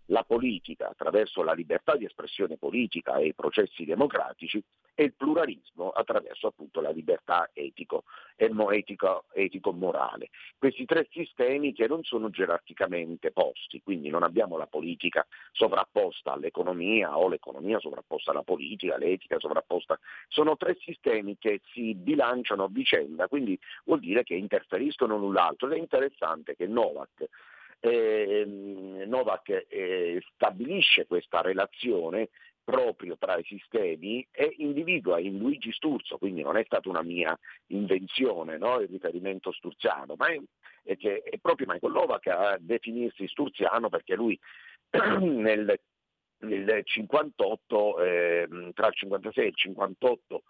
[SPEAKER 3] la politica attraverso la libertà di espressione politica e i processi democratici e il pluralismo attraverso appunto la libertà etico etico, etico-morale. Questi tre sistemi che non sono gerarchicamente posti, quindi non abbiamo la politica sovrapposta all'economia o l'economia sovrapposta alla politica, l'etica sovrapposta, sono tre sistemi che si bilanciano a vicenda, quindi vuol dire che interferiscono l'un l'altro ed è interessante che Novak eh, Novak eh, stabilisce questa relazione proprio tra i sistemi e individua in Luigi Sturzo, quindi non è stata una mia invenzione no? il riferimento sturziano, ma è, è, che è proprio Michael Novak a definirsi sturziano perché lui nel, nel 58, eh, tra il 56 e il 58 eh,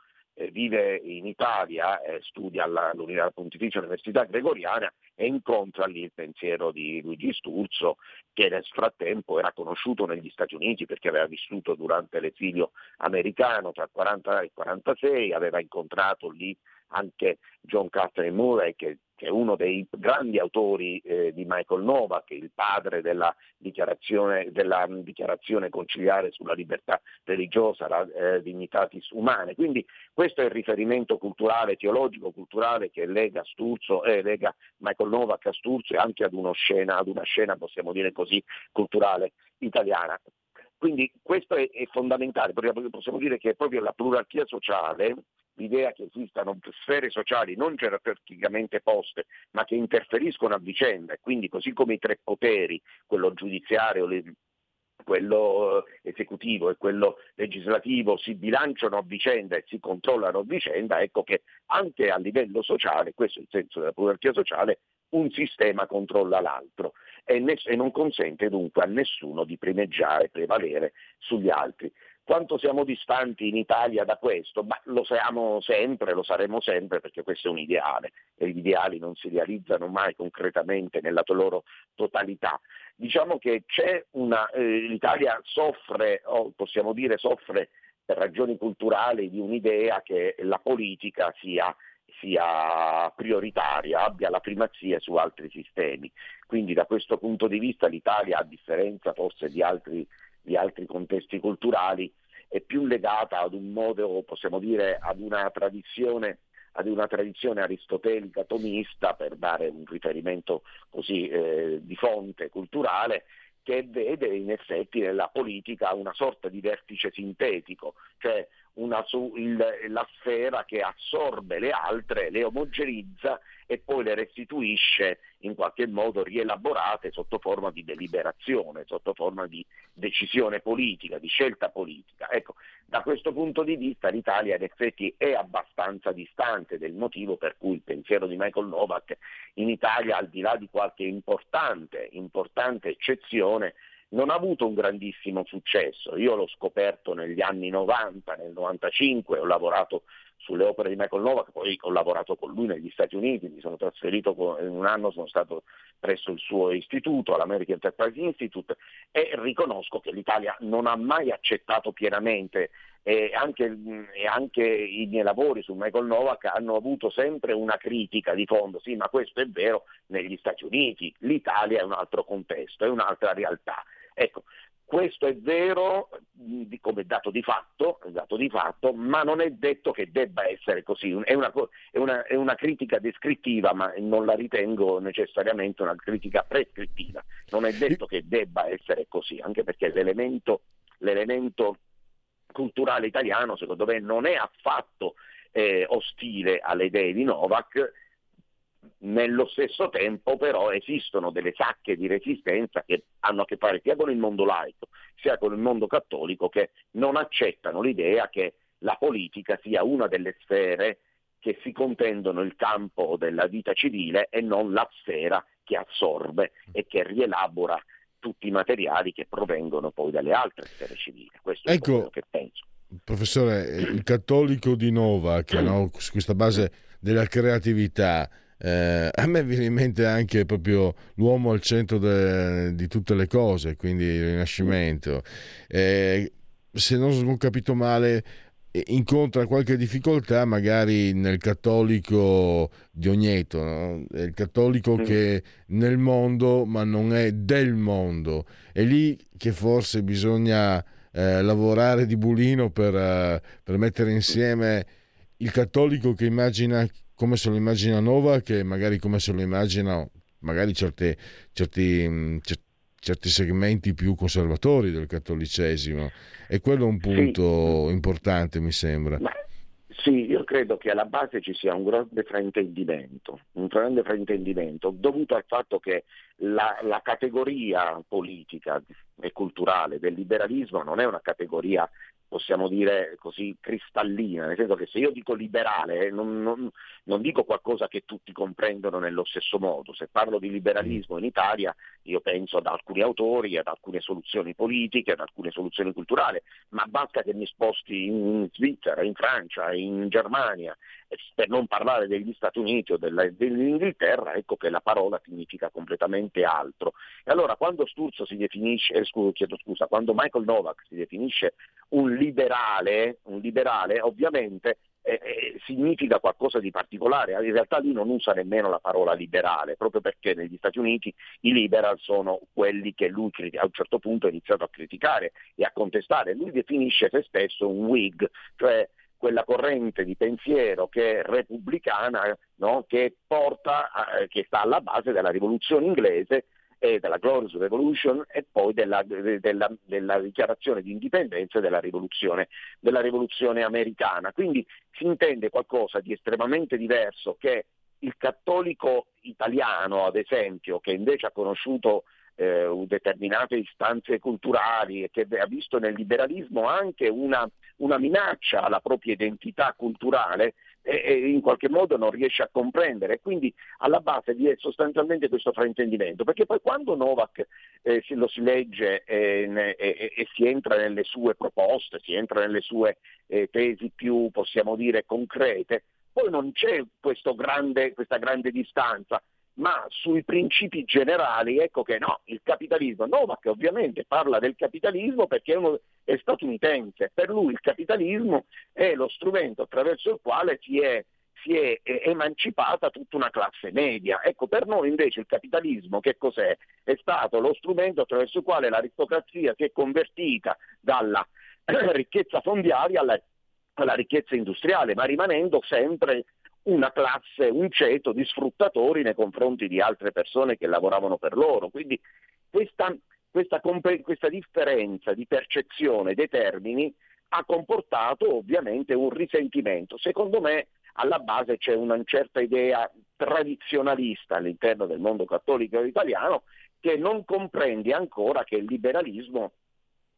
[SPEAKER 3] vive in Italia, eh, studia alla Pontificia Università Gregoriana e incontra lì il pensiero di Luigi Sturzo che nel frattempo era conosciuto negli Stati Uniti perché aveva vissuto durante l'esilio americano tra il 40 e il 46, aveva incontrato lì anche John Catherine Murray che che è uno dei grandi autori eh, di Michael Novak, il padre della dichiarazione, della dichiarazione conciliare sulla libertà religiosa, la eh, dignitatis umane. Quindi questo è il riferimento culturale, teologico, culturale che lega Sturzo, eh, lega Michael Novak a Sturzo e anche ad, scena, ad una scena, possiamo dire così, culturale italiana. Quindi questo è, è fondamentale, perché possiamo dire che è proprio la pluralchia sociale l'idea che esistano sfere sociali non gerarchicamente poste, ma che interferiscono a vicenda, e quindi così come i tre poteri, quello giudiziario, quello eh, esecutivo e quello legislativo si bilanciano a vicenda e si controllano a vicenda, ecco che anche a livello sociale, questo è il senso della pluralità sociale, un sistema controlla l'altro e, ness- e non consente dunque a nessuno di primeggiare, prevalere sugli altri. Quanto siamo distanti in Italia da questo? Ma lo siamo sempre, lo saremo sempre perché questo è un ideale e gli ideali non si realizzano mai concretamente nella loro totalità. Diciamo che una, eh, l'Italia soffre, o possiamo dire soffre per ragioni culturali di un'idea che la politica sia sia prioritaria, abbia la primazia su altri sistemi. Quindi da questo punto di vista l'Italia, a differenza forse di altri, di altri contesti culturali, è più legata ad un modo, possiamo dire, ad una tradizione ad una tradizione aristotelica tomista, per dare un riferimento così eh, di fonte culturale, che vede in effetti nella politica una sorta di vertice sintetico, cioè una, il, la sfera che assorbe le altre, le omogenizza e poi le restituisce in qualche modo rielaborate sotto forma di deliberazione, sotto forma di decisione politica, di scelta politica. Ecco, da questo punto di vista l'Italia in effetti è abbastanza distante del motivo per cui il pensiero di Michael Novak in Italia, al di là di qualche importante, importante eccezione, non ha avuto un grandissimo successo. Io l'ho scoperto negli anni 90, nel 95, ho lavorato sulle opere di Michael Novak, poi ho lavorato con lui negli Stati Uniti, mi sono trasferito in un anno, sono stato presso il suo istituto, all'American Enterprise Institute, e riconosco che l'Italia non ha mai accettato pienamente e anche, e anche, i miei lavori su Michael Novak hanno avuto sempre una critica di fondo, sì ma questo è vero negli Stati Uniti, l'Italia è un altro contesto, è un'altra realtà. Ecco, questo è vero come dato di, fatto, dato di fatto, ma non è detto che debba essere così. È una, è, una, è una, critica descrittiva, ma non la ritengo necessariamente una critica prescrittiva. Non è detto che debba essere così, anche perché l'elemento, l'elemento culturale italiano, secondo me, non è affatto eh, ostile alle idee di Novak, nello stesso tempo però esistono delle sacche di resistenza che hanno a che fare sia con il mondo laico sia con il mondo cattolico che non accettano l'idea che la politica sia una delle sfere che si contendono il campo della vita civile e non la sfera che assorbe e che rielabora tutti i materiali che provengono poi dalle altre sfere civili. Questo ecco, è quello che penso.
[SPEAKER 1] Professore, il cattolico di Nova, che no, su questa base della creatività, eh, a me viene in mente anche proprio l'uomo al centro de, di tutte le cose, quindi il Rinascimento. Eh, se non ho capito male, incontra qualche difficoltà magari nel cattolico di Ogneto, no? il cattolico mm. che è nel mondo ma non è del mondo. È lì che forse bisogna eh, lavorare di bulino per, uh, per, mettere insieme il cattolico che immagina come se lo immagina Nova, che magari come se lo immaginano magari certe, certi, mm, certi certi segmenti più conservatori del cattolicesimo e quello è un punto sì. importante mi sembra. Ma,
[SPEAKER 3] sì, io credo che alla base ci sia un grande fraintendimento, un grande fraintendimento dovuto al fatto che la, la categoria politica e culturale del liberalismo non è una categoria possiamo dire così, cristallina, nel senso che se io dico liberale eh, non, non, non, dico qualcosa che tutti comprendono nello stesso modo, se parlo di liberalismo in Italia io penso ad alcuni autori, ad alcune soluzioni politiche, ad alcune soluzioni culturali, ma basta che mi sposti in Svizzera, in Francia, in Germania, per non parlare degli Stati Uniti o della, dell'Inghilterra, ecco che la parola significa completamente altro. E allora quando Sturzo si definisce, eh, chiedo scusa, quando Michael Novak si definisce un liberale, un liberale ovviamente eh, eh, significa qualcosa di particolare, in realtà lui non usa nemmeno la parola liberale, proprio perché negli Stati Uniti i liberal sono quelli che lui a un certo punto ha iniziato a criticare e a contestare, lui definisce se stesso un Whig, cioè quella corrente di pensiero che è repubblicana, no? che, porta a, che sta alla base della rivoluzione inglese e della Glorious Revolution e poi della, della, della dichiarazione di indipendenza della rivoluzione, della rivoluzione americana. Quindi si intende qualcosa di estremamente diverso che il cattolico italiano, ad esempio, che invece ha conosciuto eh, determinate istanze culturali e che ha visto nel liberalismo anche una, una minaccia alla propria identità culturale e, in qualche modo non riesce a comprendere. Quindi alla base vi è sostanzialmente questo fraintendimento, perché poi quando Novak eh, lo si legge eh, e, e, si entra nelle sue proposte, si entra nelle sue eh, tesi più, possiamo dire, concrete, poi non c'è grande, questa grande distanza ma sui principi generali ecco che no, il capitalismo, no, ma che ovviamente parla del capitalismo perché è, uno, è statunitense, per lui il capitalismo è lo strumento attraverso il quale si è, si è emancipata tutta una classe media. Ecco, per noi invece il capitalismo che cos'è? È stato lo strumento attraverso il quale l'aristocrazia si è convertita dalla ricchezza fondiaria alla, alla ricchezza industriale, ma rimanendo sempre una classe, un ceto di sfruttatori nei confronti di altre persone che lavoravano per loro. Quindi questa, questa, questa differenza di percezione dei termini ha comportato ovviamente un risentimento. Secondo me alla base c'è una certa idea tradizionalista all'interno del mondo cattolico italiano che non comprende ancora che il liberalismo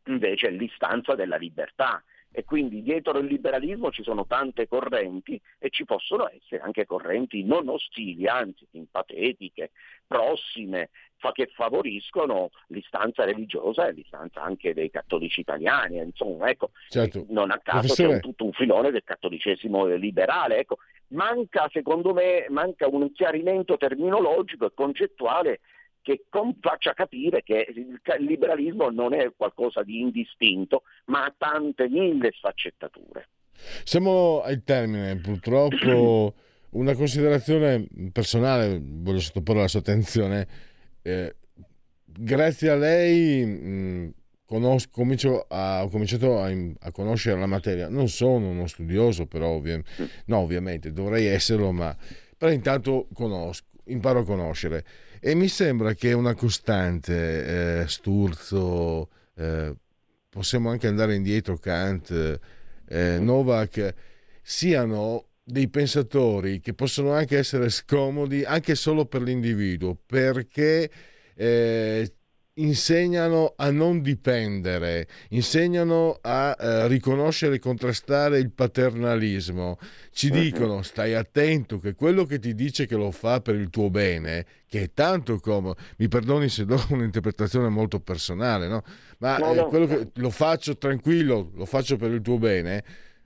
[SPEAKER 3] invece è l'istanza della libertà e quindi dietro il liberalismo ci sono tante correnti e ci possono essere anche correnti non ostili, anzi simpatetiche, prossime, fa che favoriscono l'istanza religiosa e l'istanza anche dei cattolici italiani. Insomma, ecco, certo. non a caso Professore... c'è tutto un filone del cattolicesimo liberale. Ecco. Manca, secondo me, manca un chiarimento terminologico e concettuale che faccia capire che il liberalismo non è qualcosa di indistinto, ma ha tante mille sfaccettature.
[SPEAKER 1] Siamo al termine, purtroppo una considerazione personale, voglio sottoporre alla sua attenzione. Eh, grazie a lei mh, conosco, a, ho cominciato a, a, conoscere la materia. Non sono uno studioso, però ovvi- no, ovviamente dovrei esserlo, ma però intanto conosco, imparo a conoscere. E mi sembra che una costante, eh, Sturzo, eh, possiamo anche andare indietro, Kant, eh, Novak, siano dei pensatori che possono anche essere scomodi anche solo per l'individuo, perché eh, insegnano a non dipendere, insegnano a eh, riconoscere e contrastare il paternalismo, ci mhm. dicono stai attento che quello che ti dice che lo fa per il tuo bene, che è tanto comodo, mi perdoni se do un'interpretazione molto personale, no? ma. Eh, quello che lo faccio tranquillo, lo faccio per il tuo bene,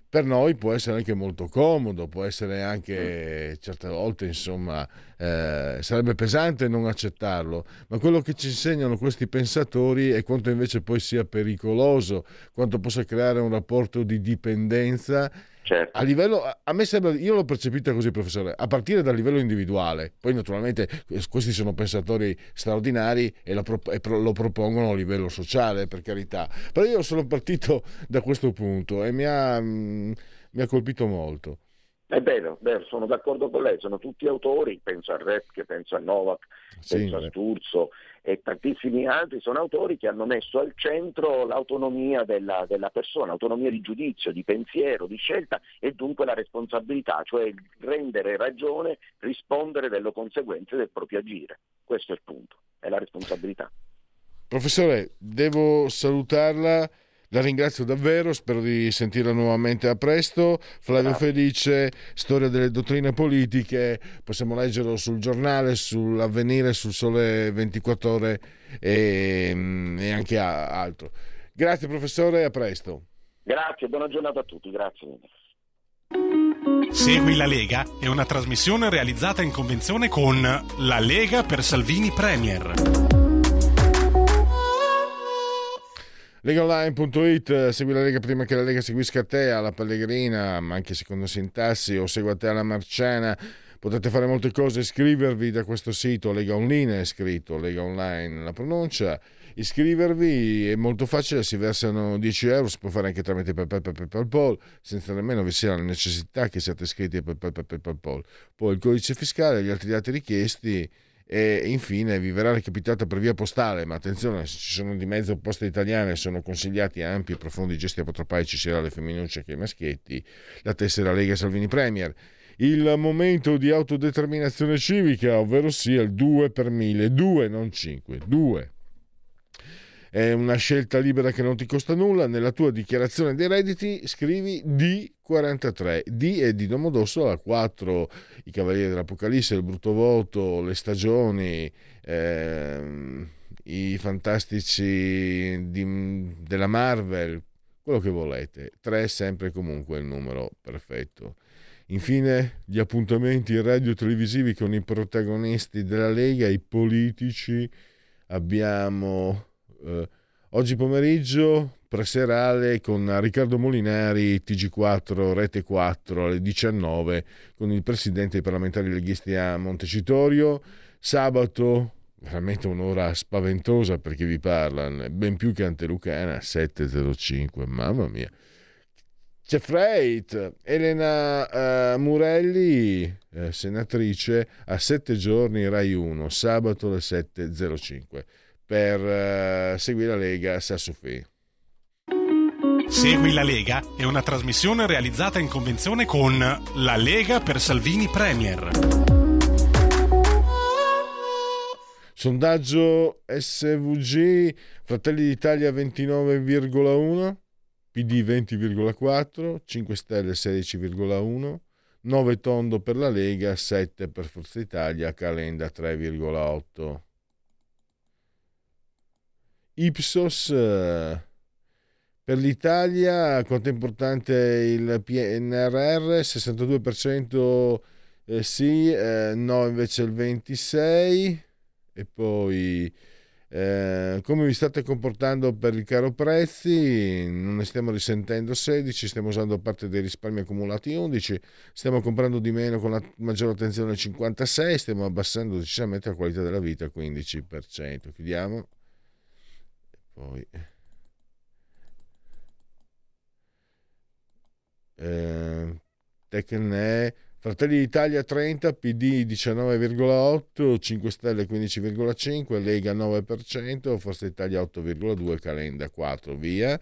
[SPEAKER 1] per noi può essere anche molto comodo, può essere anche certe volte, insomma, eh, sarebbe pesante non accettarlo, ma quello che ci insegnano questi pensatori è quanto invece poi sia pericoloso, quanto possa creare un rapporto di dipendenza
[SPEAKER 3] Certo.
[SPEAKER 1] a livello, a me sembra, io l'ho percepita così, professore, a partire dal livello individuale. Poi, naturalmente, eh, questi sono pensatori straordinari e lo, e pro- lo propongono a livello sociale, per carità. Però io sono partito da questo punto e mi ha, mm, mi ha colpito molto.
[SPEAKER 3] È vero, vero, sono d'accordo con lei, sono tutti autori, penso a Repke, penso a Novak,
[SPEAKER 1] Sì,
[SPEAKER 3] penso a
[SPEAKER 1] eh.
[SPEAKER 3] Sturzo e tantissimi altri, sono autori che hanno messo al centro l'autonomia della, della persona, autonomia di giudizio, di pensiero, di scelta e dunque la responsabilità, cioè rendere ragione, rispondere delle conseguenze del proprio agire. Questo è il punto, è la responsabilità.
[SPEAKER 1] Professore, devo salutarla. La ringrazio davvero, spero di sentirla nuovamente a presto. Flavio
[SPEAKER 3] Grazie.
[SPEAKER 1] Felice, Storia delle dottrine politiche, possiamo leggerlo sul giornale, sull'avvenire, sul Sole 24 ore e, e anche a- altro. Grazie professore, a presto.
[SPEAKER 3] Grazie, buona giornata a tutti, grazie.
[SPEAKER 4] Segui la Lega è una trasmissione realizzata in convenzione con La Lega per Salvini Premier.
[SPEAKER 1] Legaonline.it, eh, segui la Lega prima che la Lega seguisca te alla Pellegrina, ma anche secondo sintassi o segua te alla Marciana. Potete fare molte cose, iscrivervi da questo sito, Lega Online è scritto, Lega Online la pronuncia, iscrivervi è molto facile, si versano 10 euro, si può fare anche tramite PayPal, PayPal, PayPal, senza nemmeno vi sia la necessità che siate iscritti a PayPal, PayPal, PayPal. Poi il codice fiscale, gli altri dati richiesti e infine vi verrà recapitata per via postale, ma attenzione, se ci sono di mezzo poste italiane sono consigliati ampi e profondi gesti apotropaici sia alle femminucce che ai maschietti, la tessera Lega Salvini Premier. Il momento di autodeterminazione civica, ovvero sia il 2 per 1000, 2 non 5, 2. È una scelta libera che non ti costa nulla. Nella tua dichiarazione dei redditi scrivi D43. D è di Domodossola, 4 i Cavalieri dell'Apocalisse, il brutto voto, le stagioni, ehm, i fantastici di- della Marvel, quello che volete. 3 è sempre comunque il numero perfetto. Infine, gli appuntamenti radio-televisivi con i protagonisti della Lega, i politici. Abbiamo eh, oggi pomeriggio preserale con Riccardo Molinari, TG4, Rete 4 alle 19 con il presidente dei parlamentari leghisti a Montecitorio. Sabato, veramente un'ora spaventosa per chi vi parla, ben più che Antelucana, 7.05, mamma mia. C'è Freit, Elena eh, Murelli, eh, senatrice, a sette giorni Rai 1, sabato alle 7.05 per eh, seguire la Lega Sassofi.
[SPEAKER 4] Segui la Lega è una trasmissione realizzata in convenzione con La Lega per Salvini Premier.
[SPEAKER 1] Sondaggio SVG, Fratelli d'Italia 29,1, PD 20,4, 5 Stelle 16,1, 9 tondo per la Lega, 7 per Forza Italia, Calenda 3,8. Ipsos eh, per l'Italia quanto è importante il PNRR 62% eh, sì eh, no invece il 26 e poi eh, come vi state comportando per il caro prezzi? Non ne stiamo risentendo 16 stiamo usando parte dei risparmi accumulati 11 stiamo comprando di meno con la maggiore attenzione 56 stiamo abbassando decisamente la qualità della vita 15% chiudiamo poi eh, Tecne Fratelli d'Italia 30, PD 19,8, 5 Stelle 15,5, Lega 9%, Forza Italia 8,2, Calenda 4, via.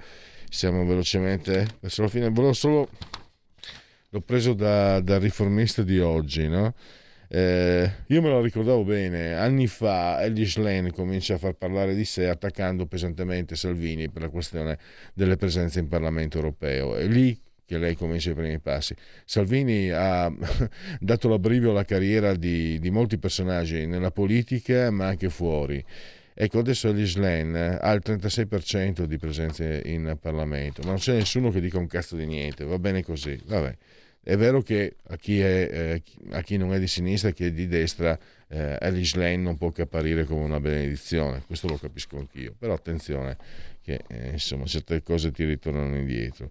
[SPEAKER 1] Siamo velocemente verso la fine. Volevo solo... L'ho preso da, dal riformista di oggi, no? Eh, io me lo ricordavo bene, anni fa Elish Lane comincia a far parlare di sé attaccando pesantemente Salvini per la questione delle presenze in Parlamento europeo. È lì che lei comincia i primi passi. Salvini ha dato l'abbrivio alla carriera di, di molti personaggi nella politica ma anche fuori. Ecco, adesso Alice Lane ha il 36% di presenza in Parlamento, ma non c'è nessuno che dica un cazzo di niente, va bene così. Vabbè. È vero che a chi, è, eh, a chi non è di sinistra, chi è di destra, eh, Alice Lane non può che apparire come una benedizione, questo lo capisco anch'io, però attenzione che eh, insomma certe cose ti ritornano indietro.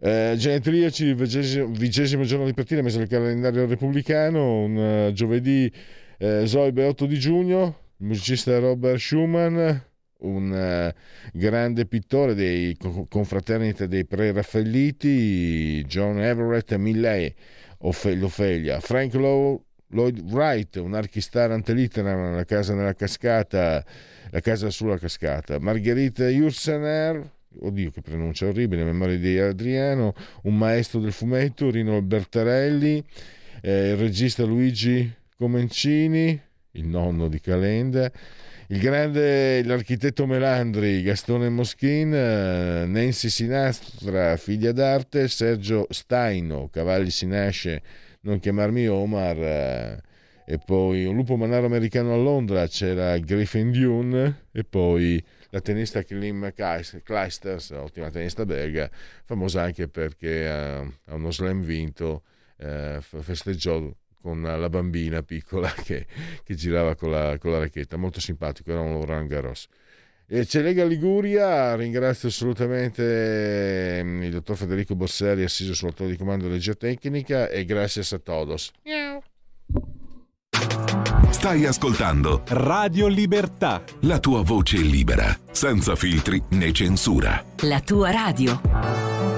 [SPEAKER 1] Eh, genetriaci, vigesimo giorno di partita, messo nel calendario repubblicano, un uh, giovedì eh, Zoibe 8 di giugno, il musicista Robert Schumann, un uh, grande pittore dei confraternita dei pre-raffaelliti, John Everett Milley, Ophelia, Frank Lloyd Wright, un archistar antelitteram, La casa nella cascata, La casa sulla cascata, Margherita Jursener, oddio che pronuncia orribile, memoria di Adriano, un maestro del fumetto, Rino Bertarelli, eh, il regista Luigi Comencini, il nonno di Calenda, il grande l'architetto Melandri, Gastone Moschin, eh, Nancy Sinastra, figlia d'arte, Sergio Staino, Cavalli si nasce, non chiamarmi Omar, eh, e poi un lupo manaro americano a Londra, c'era Griffin Dune, e poi la tennista Klim Kleisters, ottima tennista belga, famosa anche perché ha, ha uno slam vinto, eh, festeggiò con la bambina piccola che, che girava con la, con la, racchetta, molto simpatico, era un Roland Garros. E c'è Lega Liguria, ringrazio assolutamente mm, il dottor Federico Bosseri, assiso sull'autore di comando della geotecnica e grazie a todos.
[SPEAKER 5] Stai ascoltando
[SPEAKER 6] Radio Libertà.
[SPEAKER 5] La tua voce libera, senza filtri né censura.
[SPEAKER 7] La tua radio.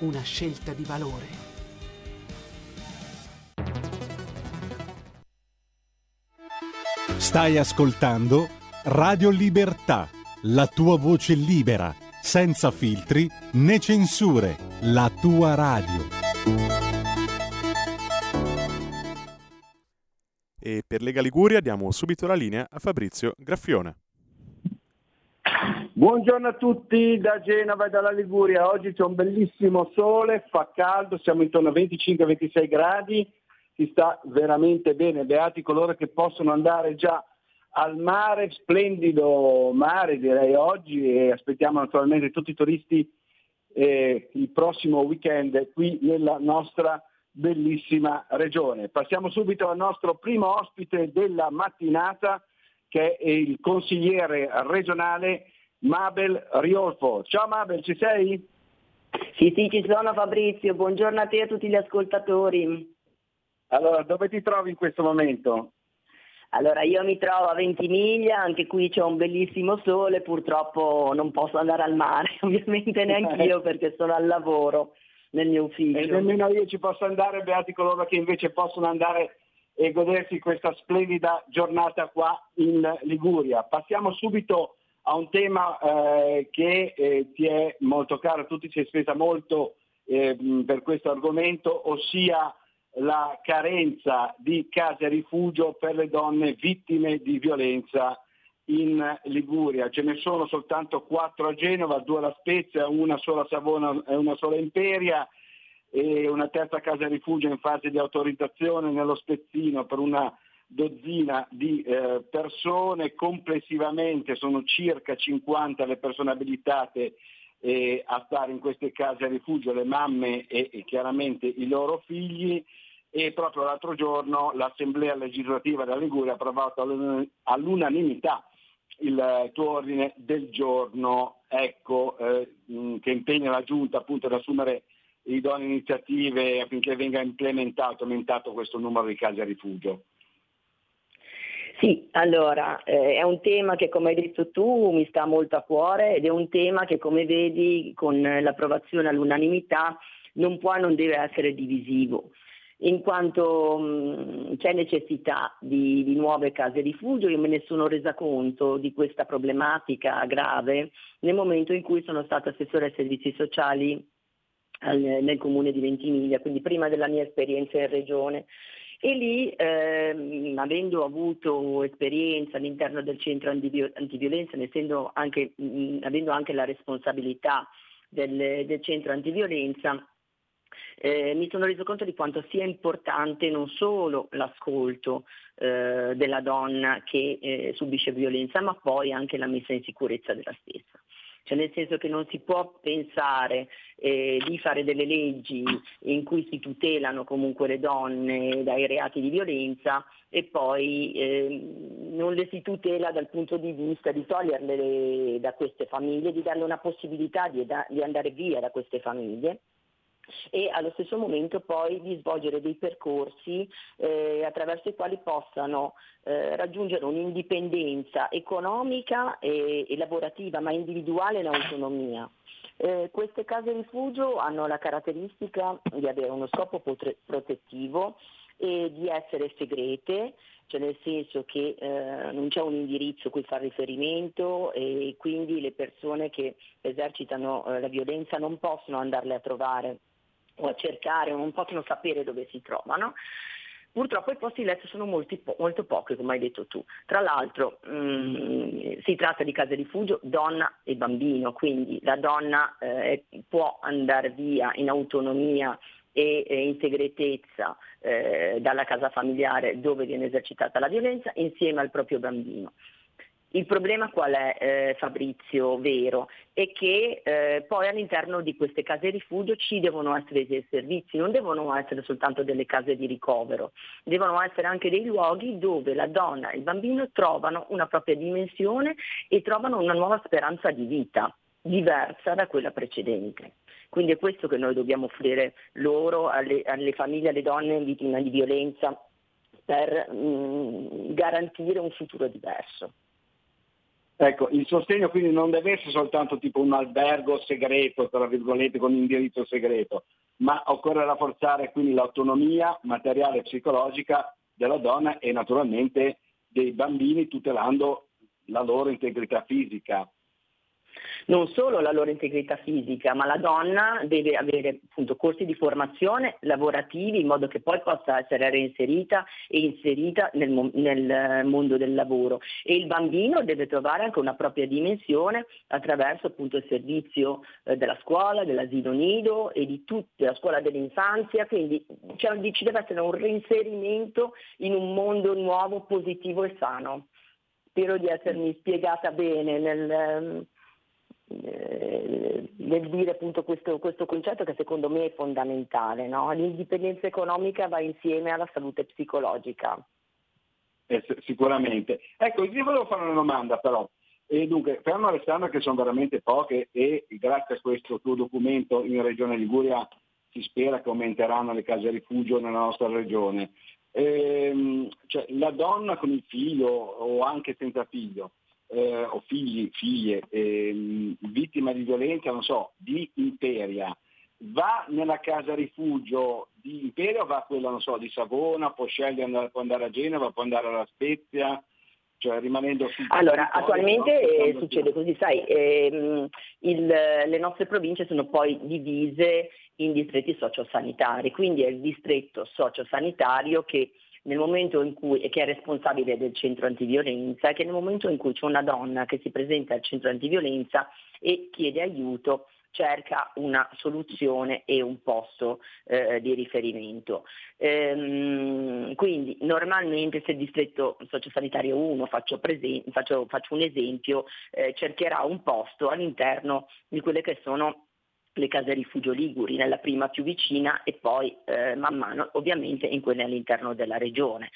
[SPEAKER 8] una scelta di valore.
[SPEAKER 6] Stai ascoltando Radio Libertà, la tua voce libera senza filtri né censure, la tua radio.
[SPEAKER 9] E per Lega Liguria diamo subito la linea a Fabrizio Graffione.
[SPEAKER 10] Buongiorno a tutti da Genova e dalla Liguria. Oggi c'è un bellissimo sole, fa caldo, siamo intorno a 25-26 gradi, si sta veramente bene. Beati coloro che possono andare già al mare, splendido mare direi oggi e aspettiamo naturalmente tutti i turisti eh, il prossimo weekend qui nella nostra bellissima regione. Passiamo subito al nostro primo ospite della mattinata che è il consigliere regionale Mabel Riolfo. Ciao Mabel, ci sei?
[SPEAKER 11] Sì, sì, ci sono Fabrizio, buongiorno a te e a tutti gli ascoltatori.
[SPEAKER 10] Allora, dove ti trovi in questo momento?
[SPEAKER 11] Allora io mi trovo a Ventimiglia, anche qui c'è un bellissimo sole, purtroppo non posso andare al mare, ovviamente neanche io perché sono al lavoro nel mio ufficio.
[SPEAKER 10] E nemmeno io ci posso andare, beati coloro che invece possono andare e godersi questa splendida giornata qua in Liguria. Passiamo subito a un tema eh, che eh, ti è molto caro, tu ti sei spesa molto eh, per questo argomento, ossia la carenza di case rifugio per le donne vittime di violenza in Liguria. Ce ne sono soltanto quattro a Genova, due alla Spezia, una sola a Savona e una sola a Imperia e una terza casa rifugio in fase di autorizzazione nello Spezzino per una dozzina di eh, persone, complessivamente sono circa 50 le persone abilitate eh, a stare in queste case a rifugio, le mamme e, e chiaramente i loro figli e proprio l'altro giorno l'Assemblea legislativa della Liguria ha approvato all'unanimità il tuo ordine del giorno ecco, eh, che impegna la Giunta appunto ad assumere idonee iniziative affinché venga implementato, aumentato questo numero di case a rifugio.
[SPEAKER 11] Sì, allora eh, è un tema che come hai detto tu mi sta molto a cuore ed è un tema che come vedi con l'approvazione all'unanimità non può e non deve essere divisivo. in quanto mh, c'è necessità di, di, nuove case rifugio, io me ne sono resa conto di questa problematica grave nel momento in cui sono stata assessore ai servizi sociali al, nel comune di Ventimiglia, quindi prima della mia esperienza in regione. E lì, ehm, avendo avuto esperienza all'interno del centro antiviolenza, anche, mh, avendo anche la responsabilità del, del centro antiviolenza, eh, mi sono reso conto di quanto sia importante non solo l'ascolto eh, della donna che eh, subisce violenza, ma poi anche la messa in sicurezza della stessa. Cioè nel senso che non si può pensare eh, di fare delle leggi in cui si tutelano comunque le donne dai reati di violenza e poi eh, non le si tutela dal punto di vista di toglierle da queste famiglie, di darle una possibilità di, di andare via da queste famiglie e allo stesso momento poi di svolgere dei percorsi eh, attraverso i quali possano eh, raggiungere un'indipendenza economica e, e, lavorativa, ma individuale e l'autonomia. Eh, queste case rifugio hanno la caratteristica di avere uno scopo potre- protettivo e di essere segrete, cioè nel senso che eh, non c'è un indirizzo cui fare riferimento e quindi le persone che esercitano eh, la violenza non possono andarle a trovare o a cercare, non possono sapere dove si trovano. Purtroppo i posti letto sono molti, molto pochi, come hai detto tu. Tra l'altro mh, mm, si tratta di case rifugio donna e bambino, quindi la donna eh, può andare via in autonomia e, e in segretezza eh, dalla casa familiare dove viene esercitata la violenza insieme al proprio bambino. Il problema qual è eh, Fabrizio vero? È che eh, poi all'interno di queste case rifugio ci devono essere dei servizi, non devono essere soltanto delle case di ricovero, devono essere anche dei luoghi dove la donna e il bambino trovano una propria dimensione e trovano una nuova speranza di vita diversa da quella precedente. Quindi è questo che noi dobbiamo offrire loro, alle, alle famiglie, alle donne vittime di violenza, per mh, mm, garantire un futuro diverso.
[SPEAKER 10] Ecco, il sostegno quindi non deve essere soltanto tipo un albergo segreto, tra virgolette, con indirizzo segreto, ma occorre rafforzare quindi l'autonomia materiale e psicologica della donna e naturalmente dei bambini tutelando la loro integrità fisica
[SPEAKER 11] non solo la loro integrità fisica, ma la donna deve avere appunto corsi di formazione lavorativi in modo che poi possa essere reinserita e inserita nel, nel mondo del lavoro e il bambino deve trovare anche una propria dimensione attraverso appunto il servizio eh, della scuola, dell'asilo nido e di tutta la scuola dell'infanzia, quindi cioè, ci deve essere un reinserimento in un mondo nuovo, positivo e sano. Spero di essermi spiegata bene nel, ehm, eh, nel dire appunto questo, questo, concetto che secondo me è fondamentale. No? L'indipendenza economica va insieme alla salute psicologica.
[SPEAKER 10] Eh, sicuramente. Ecco, io volevo fare una domanda però. E dunque, fermo restando che sono veramente poche e grazie a questo tuo documento in Regione Liguria si spera che aumenteranno le case rifugio nella nostra regione. Ehm, cioè, la donna con il figlio o anche senza figlio, eh, o figli, figlie, eh, vittima di violenza, non so, di Imperia, va nella casa rifugio di Imperia o va a quella, non so, di Savona, può scegliere, andare, può andare a Genova, può andare alla Spezia? Cioè rimanendo sul
[SPEAKER 11] allora, attualmente no? eh, succede così, sai, ehm, il, le nostre province sono poi divise in distretti sociosanitari, quindi è il distretto sociosanitario che nel momento in cui, che è responsabile del centro antiviolenza, che nel momento in cui c'è una donna che si presenta al centro antiviolenza e chiede aiuto, cerca una soluzione e un posto eh, di riferimento. Ehm, quindi normalmente se il distretto sociosanitario 1, faccio, presen- faccio, faccio un esempio, eh, cercherà un posto all'interno di quelle che sono le case rifugio liguri, nella prima più vicina e poi eh, man mano ovviamente in quelle all'interno della regione.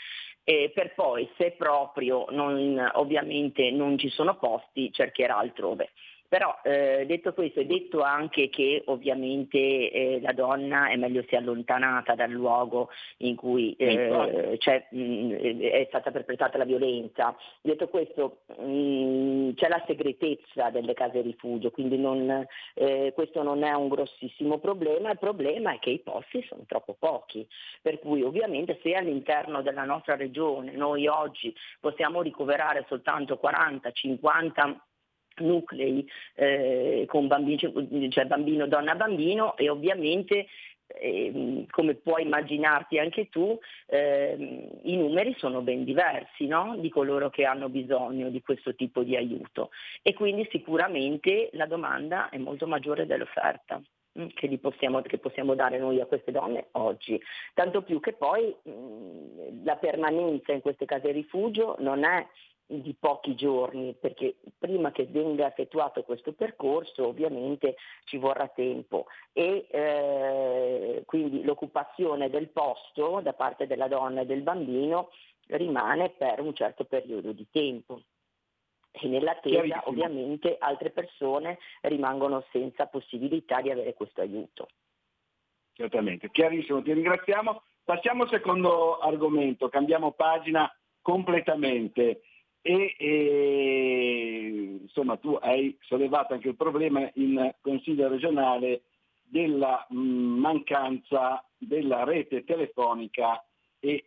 [SPEAKER 11] E per poi se proprio non, ovviamente non ci sono posti cercherà altrove. Però eh, detto questo e detto anche che ovviamente eh, la donna è meglio sia allontanata dal luogo in cui eh, mh, è stata perpetrata la violenza, detto questo mh, c'è la segretezza delle case rifugio, quindi non, eh, questo non è un grossissimo problema, il problema è che i posti sono troppo pochi, per cui ovviamente se all'interno della nostra regione noi oggi possiamo ricoverare soltanto 40-50 nuclei eh, con bambini, cioè bambino, donna, bambino e ovviamente eh, come puoi immaginarti anche tu, eh, i numeri sono ben diversi no? di coloro che hanno bisogno di questo tipo di aiuto e quindi sicuramente la domanda è molto maggiore dell'offerta mm, che, possiamo, che possiamo dare noi a queste donne oggi. Tanto più che poi mh, mm, la permanenza in queste case rifugio non è di pochi giorni, perché prima che venga effettuato questo percorso ovviamente ci vorrà tempo e eh, quindi l'occupazione del posto da parte della donna e del bambino rimane per un certo periodo di tempo. E nell'attesa ovviamente altre persone rimangono senza possibilità di avere questo aiuto.
[SPEAKER 10] Certamente, chiarissimo, ti ringraziamo. Passiamo al secondo argomento, cambiamo pagina completamente e, e insomma tu hai sollevato anche il problema in Consiglio regionale della mh, mancanza della rete telefonica e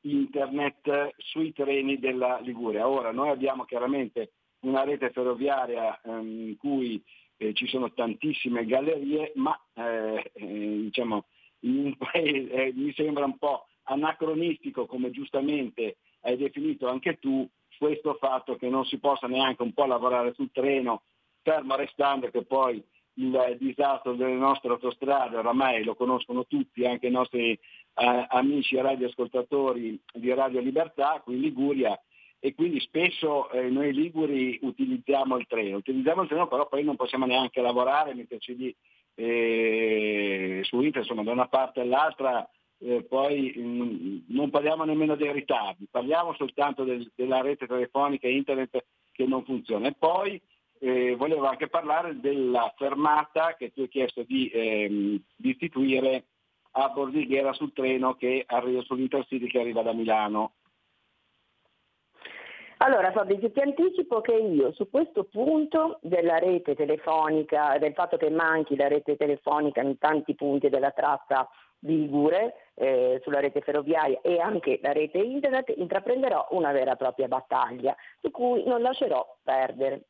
[SPEAKER 10] internet sui treni della Liguria. Ora noi abbiamo chiaramente una rete ferroviaria ehm, in cui eh, ci sono tantissime gallerie, ma eh, eh, diciamo, paese, eh, mi sembra un po' anacronistico, come giustamente hai definito anche tu, questo fatto che non si possa neanche un po' lavorare sul treno, fermo restando che poi il disastro delle nostre autostrade oramai lo conoscono tutti, anche i nostri eh, amici radioascoltatori di Radio Libertà qui in Liguria e quindi spesso eh, noi liguri utilizziamo il treno, utilizziamo il treno però poi non possiamo neanche lavorare, metterci lì eh, su internet, insomma da una parte all'altra eh, poi mh, mm, non parliamo nemmeno dei ritardi, parliamo soltanto del, della rete telefonica e internet che non funziona. E poi eh, volevo anche parlare della fermata che tu hai chiesto di, ehm, di istituire a Bordighera sul treno che arriva sull'Intercity che arriva da Milano.
[SPEAKER 11] Allora Fabrizio, ti anticipo che io su questo punto della rete telefonica, del fatto che manchi la rete telefonica in tanti punti della tratta Ligure eh, sulla rete ferroviaria e anche la rete internet, intraprenderò una vera e propria battaglia su cui non lascerò perdere.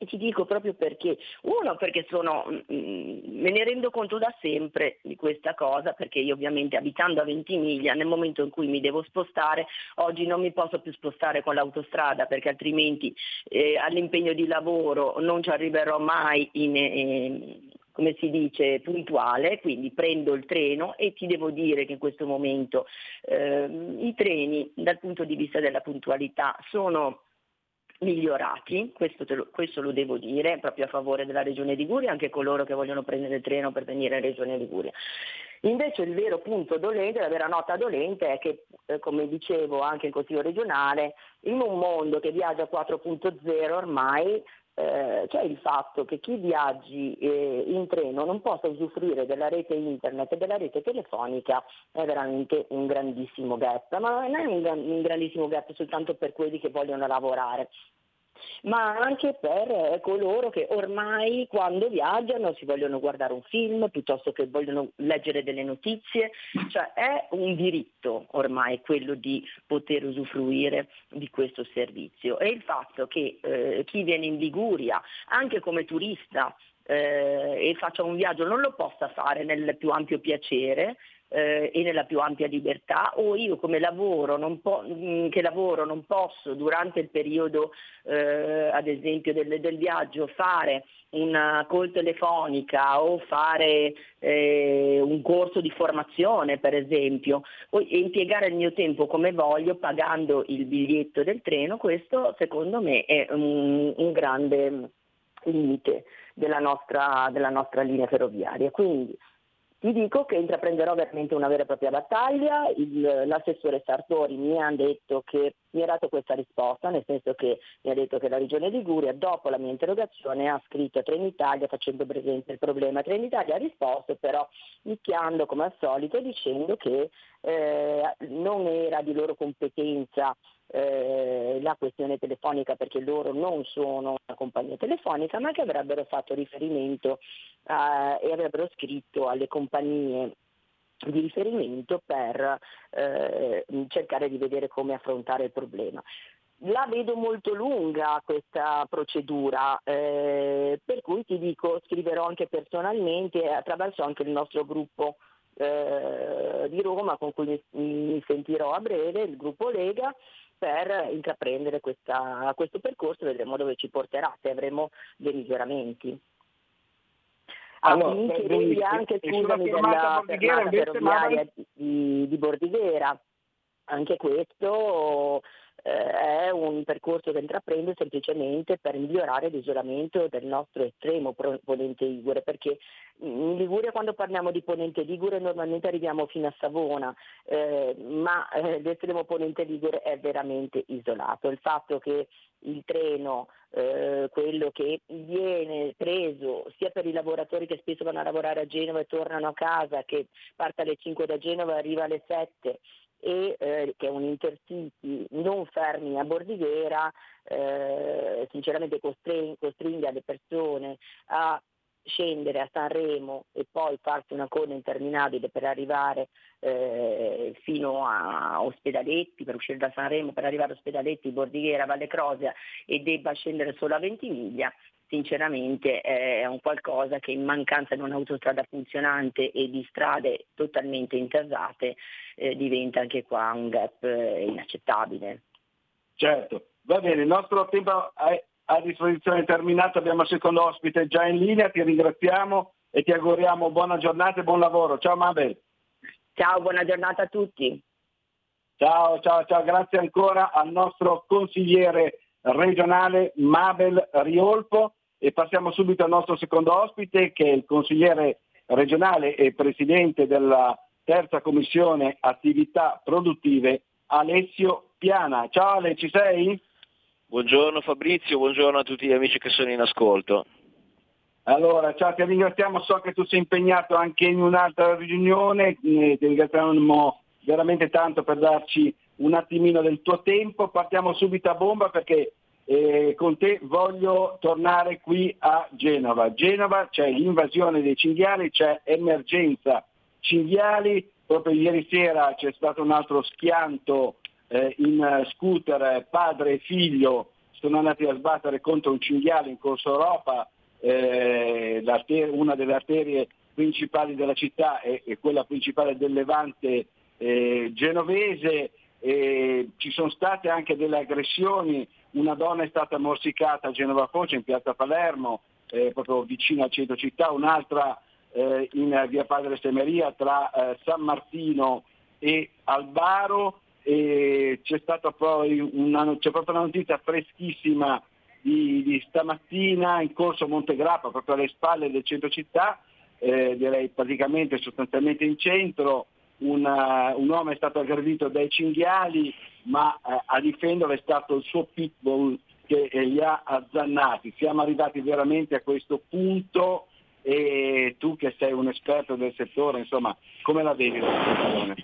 [SPEAKER 11] E ti dico proprio perché. Uno, perché sono, mh, mm, me ne rendo conto da sempre di questa cosa, perché io ovviamente abitando a Ventimiglia, nel momento in cui mi devo spostare, oggi non mi posso più spostare con l'autostrada perché altrimenti eh, all'impegno di lavoro non ci arriverò mai in, eh, come si dice, puntuale, quindi prendo il treno e ti devo dire che in questo momento eh, i treni dal punto di vista della puntualità sono migliorati, questo, lo, questo, lo, devo dire, proprio a favore della Regione Liguria, anche coloro che vogliono prendere il treno per venire in Regione Liguria. Invece il vero punto dolente, la vera nota dolente è che, eh, come dicevo anche in Consiglio regionale, in un mondo che viaggia 4.0 ormai eh, c'è il fatto che chi viaggi eh, in treno non possa usufruire della rete internet e della rete telefonica è veramente un grandissimo gap, ma non è un, un grandissimo gap soltanto per quelli che vogliono lavorare, ma anche per eh, coloro che ormai quando viaggiano si vogliono guardare un film piuttosto che vogliono leggere delle notizie, cioè è un diritto ormai quello di poter usufruire di questo servizio. E il fatto che eh, chi viene in Liguria anche come turista eh, e faccia un viaggio non lo possa fare nel più ampio piacere eh, e nella più ampia libertà o io come lavoro po- mm, che lavoro non posso durante il periodo eh, ad esempio del, del, viaggio fare una call telefonica o fare eh, un corso di formazione per esempio o impiegare il mio tempo come voglio pagando il biglietto del treno questo secondo me è un, un grande limite della nostra, della nostra linea ferroviaria. Quindi Ti dico che intraprenderò veramente una vera e propria battaglia, Il, l'assessore Sartori mi ha detto che mi ha dato questa risposta, nel senso che mi ha detto che la Regione Liguria dopo la mia interrogazione ha scritto a Trenitalia facendo presente il problema. Trenitalia ha risposto però nicchiando come al solito dicendo che eh, non era di loro competenza eh, la questione telefonica perché loro non sono una compagnia telefonica ma che avrebbero fatto riferimento eh, e avrebbero scritto alle compagnie di riferimento per eh, cercare di vedere come affrontare il problema. La vedo molto lunga questa procedura, eh, per cui ti dico scriverò anche personalmente attraverso anche il nostro gruppo eh, di Roma con cui mi, mi sentirò a breve, il gruppo Lega, per intraprendere questa, questo percorso e vedremo dove ci porterà, se avremo dei miglioramenti.
[SPEAKER 10] Allora, lui-
[SPEAKER 11] anche
[SPEAKER 10] e sulla
[SPEAKER 11] scusami della fermata ferroviaria di, di Bordighera. Anche questo eh, è un percorso che intraprende semplicemente per migliorare l'isolamento del nostro estremo ponente Ligure, perché in Liguria quando parliamo di ponente Ligure normalmente arriviamo fino a Savona, eh, ma eh, l'estremo ponente Ligure è veramente isolato. Il fatto che il treno, eh, quello che viene preso sia per i lavoratori che spesso vanno a lavorare a Genova e tornano a casa, che parte alle 5 da Genova e arriva alle 7 e eh, che è un intercity non fermi a Bordighera, eh, sinceramente costring- costringa le persone a scendere a Sanremo e poi farsi una coda interminabile per arrivare eh, fino a Ospedaletti, per uscire da Sanremo, per arrivare a Ospedaletti, Bordighera, Valle Crosia e debba scendere solo a Ventimiglia, sinceramente è un qualcosa che in mancanza di un'autostrada funzionante e di strade totalmente interrate eh, diventa anche qua un gap eh, inaccettabile.
[SPEAKER 10] Certo, va bene, il nostro tempo è a disposizione è terminato, abbiamo il secondo ospite già in linea, ti ringraziamo e ti auguriamo buona giornata e buon lavoro. Ciao Mabel.
[SPEAKER 11] Ciao, buona giornata a tutti.
[SPEAKER 10] Ciao, ciao, ciao, grazie ancora al nostro consigliere regionale Mabel Riolpo e passiamo subito al nostro secondo ospite che è il consigliere regionale e presidente della terza commissione attività produttive Alessio Piana. Ciao Ale, ci sei?
[SPEAKER 12] Buongiorno Fabrizio, buongiorno a tutti gli amici che sono in ascolto.
[SPEAKER 10] Allora, ciao, ti ringraziamo, so che tu sei impegnato anche in un'altra riunione, eh, ti ringraziamo veramente tanto per darci un attimino del tuo tempo. Partiamo subito a bomba perché eh, con te voglio tornare qui a Genova. Genova c'è l'invasione dei cinghiali, c'è emergenza cinghiali, proprio ieri sera c'è stato un altro schianto eh, in eh, scooter, eh, padre e figlio sono andati a sbattere contro un cinghiale in Corso Europa, eh, una delle arterie principali della città e, e quella principale del Levante eh, genovese. Ci sono state anche delle aggressioni, una donna è stata morsicata a Genova Foce in piazza Palermo, eh, proprio vicino al centro città, un'altra eh, in via Padre Semeria tra eh, San Martino e Albaro e c'è stata poi una, c'è proprio una notizia freschissima di, di stamattina in corso Montegrappa, proprio alle spalle del centro città, eh, direi praticamente sostanzialmente in centro, una, un uomo è stato aggredito dai cinghiali, ma eh, a difenderlo è stato il suo pitbull che eh, li ha azzannati. Siamo arrivati veramente a questo punto e tu che sei un esperto del settore, insomma, come la vedi la situazione?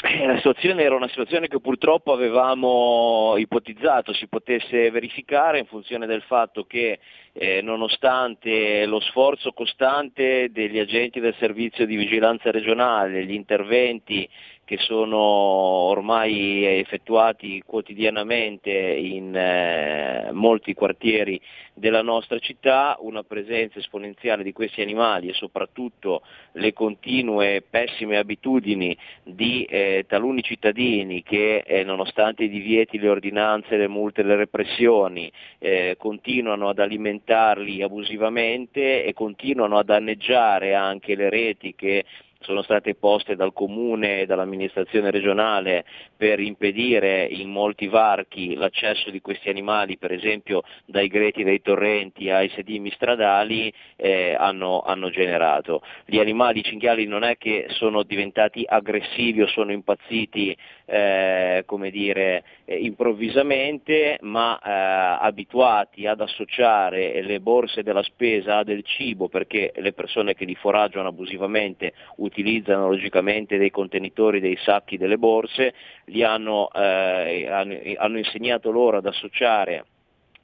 [SPEAKER 12] Eh, La situazione era una situazione che purtroppo avevamo ipotizzato si potesse verificare in funzione del fatto che eh, nonostante lo sforzo costante degli agenti del servizio di vigilanza regionale, gli interventi che sono ormai effettuati quotidianamente in eh, molti quartieri della nostra città, una presenza esponenziale di questi animali e soprattutto le continue pessime abitudini di eh, taluni cittadini che eh, nonostante i divieti, le ordinanze, le multe, le repressioni eh, continuano ad alimentarli abusivamente e continuano a danneggiare anche le reti che sono state poste dal comune e dall'amministrazione regionale per impedire in molti varchi l'accesso di questi animali, per esempio dai greti dei torrenti ai sedimi stradali, eh, hanno, hanno, generato. Gli animali cinghiali non è che sono diventati aggressivi o sono impazziti eh, come dire, eh, improvvisamente, ma eh, abituati ad associare le borse della spesa a del cibo perché le persone che li foraggiano abusivamente utilizzano logicamente dei contenitori, dei sacchi, delle borse, li hanno, eh, hanno, hanno insegnato loro ad associare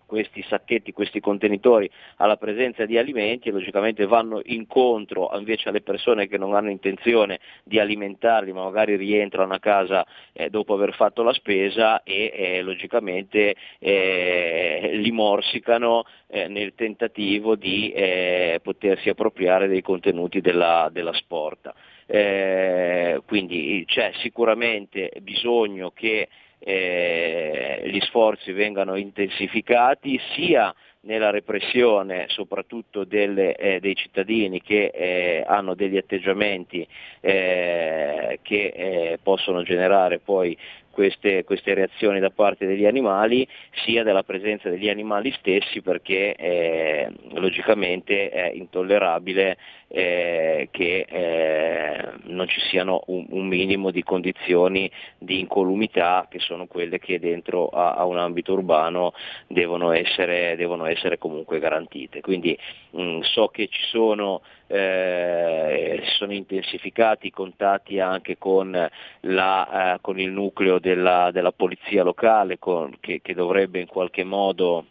[SPEAKER 12] questi sacchetti, questi contenitori alla presenza di alimenti e logicamente vanno incontro invece alle persone che non hanno intenzione di alimentarli ma magari rientrano a casa eh, dopo aver fatto la spesa e eh, logicamente eh, li morsicano eh, nel tentativo di eh, potersi appropriare dei contenuti della, della sporta. Eh, quindi c'è sicuramente bisogno che eh, gli sforzi vengano intensificati sia nella repressione soprattutto delle, eh, dei cittadini che eh, hanno degli atteggiamenti eh, che eh, possono generare poi queste, queste, reazioni da parte degli animali, sia della presenza degli animali stessi perché eh, logicamente è intollerabile eh, che eh, non ci siano un, un, minimo di condizioni di incolumità che sono quelle che dentro a, a un ambito urbano devono essere, devono essere comunque garantite. Quindi mh, mm, so che ci sono eh, si sono intensificati i contatti anche con, la, eh, con il nucleo della, della polizia locale con, che, che dovrebbe in qualche modo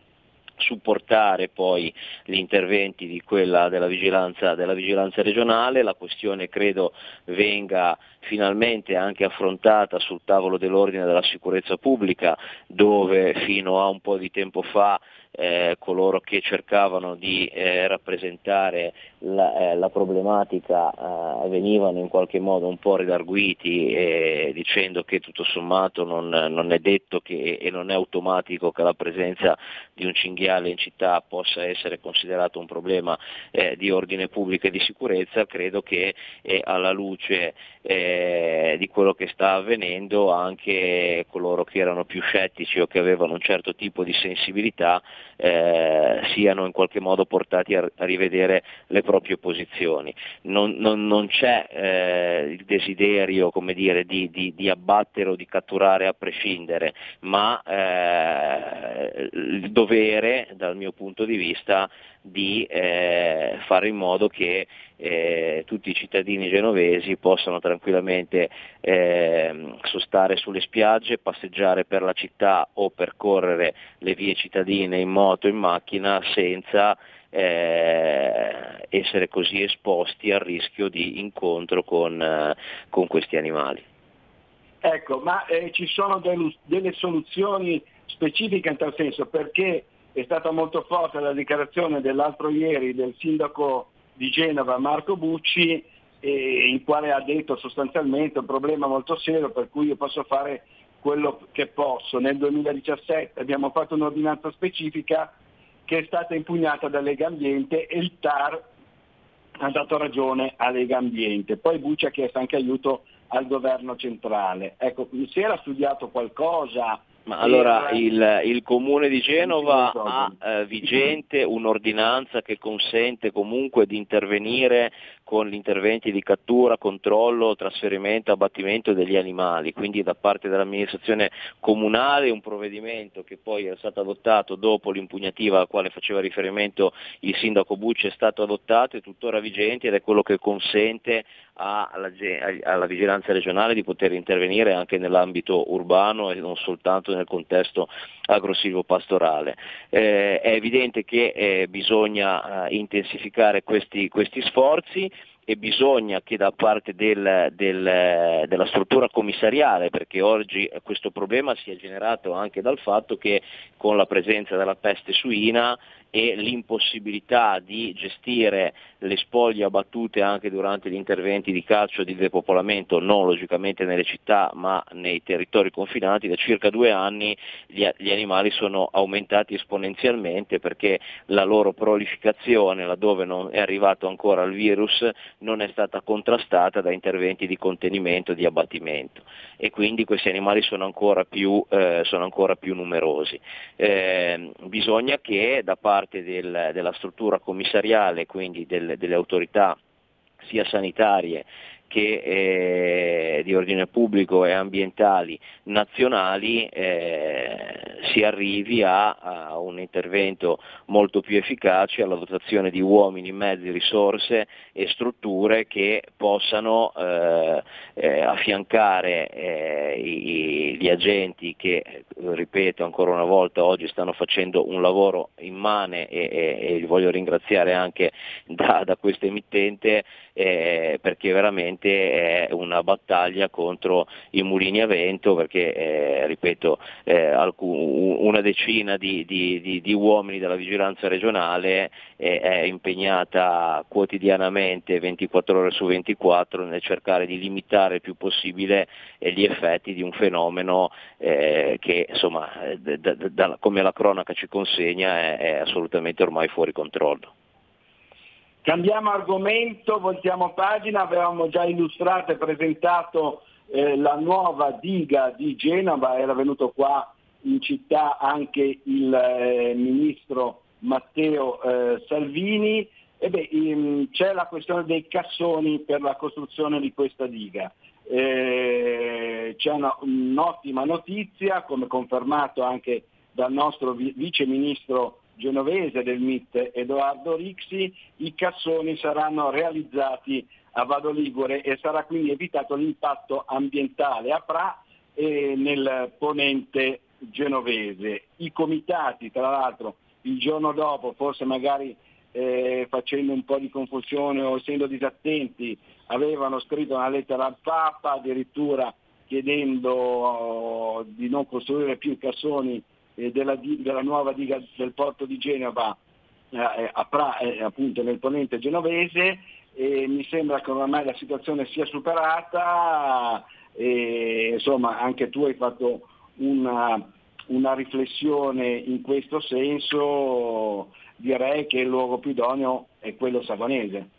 [SPEAKER 12] supportare poi gli interventi di quella della vigilanza, della vigilanza, regionale, la questione credo venga finalmente anche affrontata sul tavolo dell'ordine della sicurezza pubblica dove fino a un po' di tempo fa eh, coloro che cercavano di eh, rappresentare la, eh, la problematica eh, venivano in qualche modo un po' ridarguiti dicendo che tutto sommato non, non è detto che, e non è automatico che la presenza di un cinghiale in città possa essere considerato un problema eh, di ordine pubblico e di sicurezza, credo che eh, alla luce di quello che sta avvenendo anche coloro che erano più scettici o che avevano un certo tipo di sensibilità eh, siano in qualche modo portati a, a rivedere le proprie posizioni. Non, non, non c'è eh, il desiderio dire, di, di, di, abbattere o di catturare a prescindere, ma eh, il dovere dal mio punto di vista di eh, fare in modo che eh, tutti i cittadini genovesi possano tranquillamente eh, sostare sulle spiagge, passeggiare per la città o percorrere le vie cittadine in moto, in macchina senza eh, essere così esposti al rischio di incontro con, eh, con questi animali.
[SPEAKER 10] Ecco, ma eh, ci sono del, delle soluzioni specifiche in tal senso perché è stata molto forte la dichiarazione dell'altro ieri del sindaco di Genova Marco Bucci eh, in quale ha detto sostanzialmente un problema molto serio per cui io posso fare quello che posso. Nel 2017 abbiamo fatto un'ordinanza specifica che è stata impugnata da Lega Ambiente e il TAR ha dato ragione a Lega Ambiente. Poi Bucci ha chiesto anche aiuto al governo centrale. Ecco, si era studiato qualcosa
[SPEAKER 12] ma allora il, il, Comune di Genova ha eh, vigente un'ordinanza che consente comunque di intervenire con gli interventi di cattura, controllo, trasferimento, abbattimento degli animali, quindi da parte dell'amministrazione comunale un provvedimento che poi è stato adottato dopo l'impugnativa alla quale faceva riferimento il sindaco Bucci è stato adottato, è tuttora vigente ed è quello che consente alla, alla vigilanza regionale di poter intervenire anche nell'ambito urbano e non soltanto nel contesto agro-silvo-pastorale. Eh, è evidente che eh, bisogna eh, intensificare questi, questi sforzi e bisogna che da parte del, del, della struttura commissariale, perché oggi questo problema si è generato anche dal fatto che con la presenza della peste suina e l'impossibilità di gestire le spoglie abbattute anche durante gli interventi di calcio di depopolamento, non logicamente nelle città ma nei territori confinati, da circa due anni gli, gli animali sono aumentati esponenzialmente perché la loro prolificazione, laddove non è arrivato ancora il virus, non è stata contrastata da interventi di contenimento, di abbattimento e quindi questi animali sono ancora più, eh, sono ancora più numerosi. Eh, bisogna che da parte del, della struttura commissariale, quindi del, delle autorità sia sanitarie che eh, di ordine pubblico e ambientali nazionali eh, si arrivi a, a, un intervento molto più efficace, alla dotazione di uomini, mezzi, risorse e strutture che possano eh, eh affiancare eh, i, gli agenti che, ripeto ancora una volta, oggi stanno facendo un lavoro immane e, e, e li voglio ringraziare anche da, da questo emittente eh, perché veramente è una battaglia contro i mulini a vento perché eh, ripeto eh, alcun, una decina di, di, di, di, uomini della vigilanza regionale eh, è impegnata quotidianamente 24 ore su 24 nel cercare di limitare il più possibile eh, gli effetti di un fenomeno eh, che insomma da, da, come la cronaca ci consegna è, è assolutamente ormai fuori controllo.
[SPEAKER 10] Cambiamo argomento, voltiamo pagina, avevamo già illustrato e presentato eh, la nuova diga di Genova, era venuto qua in città anche il eh, ministro Matteo eh, Salvini. E beh, in, c'è la questione dei cassoni per la costruzione di questa diga. Eh, c'è una, un'ottima notizia, come confermato anche dal nostro vi- vice ministro genovese del MIT Edoardo Rixi, i cassoni saranno realizzati a Vado Ligure e sarà quindi evitato l'impatto ambientale a Pra e nel ponente genovese. I comitati, tra l'altro, il giorno dopo, forse magari eh, facendo un po' di confusione o essendo disattenti, avevano scritto una lettera al Papa, addirittura chiedendo oh, di non costruire più cassoni eh, della, della, nuova diga del porto di Genova eh, a pra, eh, appunto nel ponente genovese e mi sembra che ormai la situazione sia superata e insomma anche tu hai fatto una, una riflessione in questo senso, direi che il luogo più idoneo è quello savonese.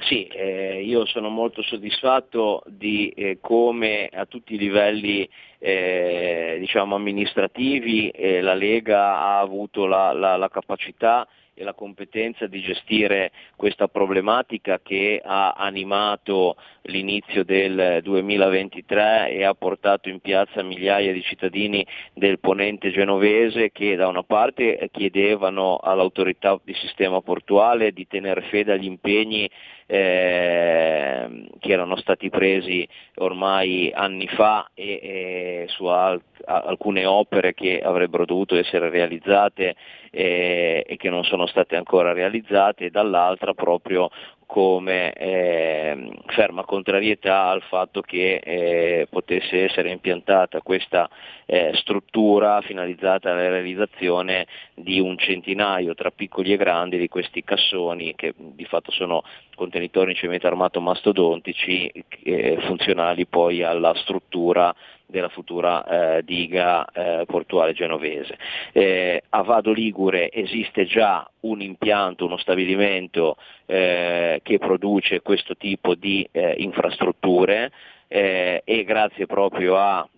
[SPEAKER 12] Sì, eh, io sono molto soddisfatto di eh, come a tutti i livelli eh, diciamo amministrativi eh, la Lega ha avuto la, la, la capacità e la competenza di gestire questa problematica che ha animato l'inizio del 2023 e ha portato in piazza migliaia di cittadini del ponente genovese che da una parte chiedevano all'autorità di sistema portuale di tenere fede agli impegni eh, che erano stati presi ormai anni fa e, e su alt- alcune opere che avrebbero dovuto essere realizzate eh, e che non sono state ancora realizzate e dall'altra proprio come eh, ferma contrarietà al fatto che eh, potesse essere impiantata questa eh, struttura finalizzata alla realizzazione di un centinaio tra piccoli e grandi di questi cassoni che di fatto sono contenitori in cemento armato mastodontici eh, funzionali poi alla struttura della futura eh, diga eh, portuale genovese. Eh, a Vado Ligure esiste già un impianto, uno stabilimento eh, che produce questo tipo di eh, infrastrutture eh, e grazie proprio a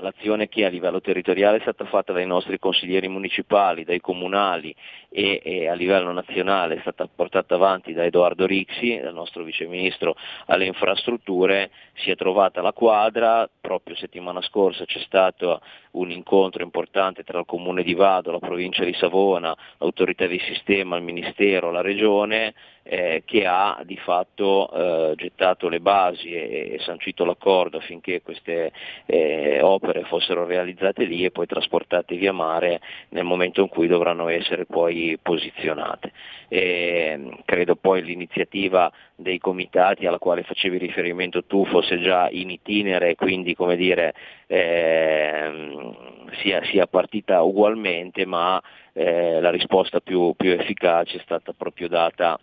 [SPEAKER 12] l'azione che a livello territoriale è stata fatta dai nostri consiglieri municipali, dai comunali e, e, a livello nazionale è stata portata avanti da Edoardo Rixi, dal nostro viceministro alle infrastrutture, si è trovata la quadra, proprio settimana scorsa c'è stato un incontro importante tra il comune di Vado, la provincia di Savona, l'autorità di sistema, il ministero, la regione, eh, che ha di fatto eh, gettato le basi e, e, sancito l'accordo affinché queste eh, opere fossero realizzate lì e poi trasportate via mare nel momento in cui dovranno essere poi così posizionate. E credo poi l'iniziativa dei comitati alla quale facevi riferimento tu fosse già in itinere e quindi come dire, eh, sia, sia, partita ugualmente, ma eh, la risposta più, più efficace è stata proprio data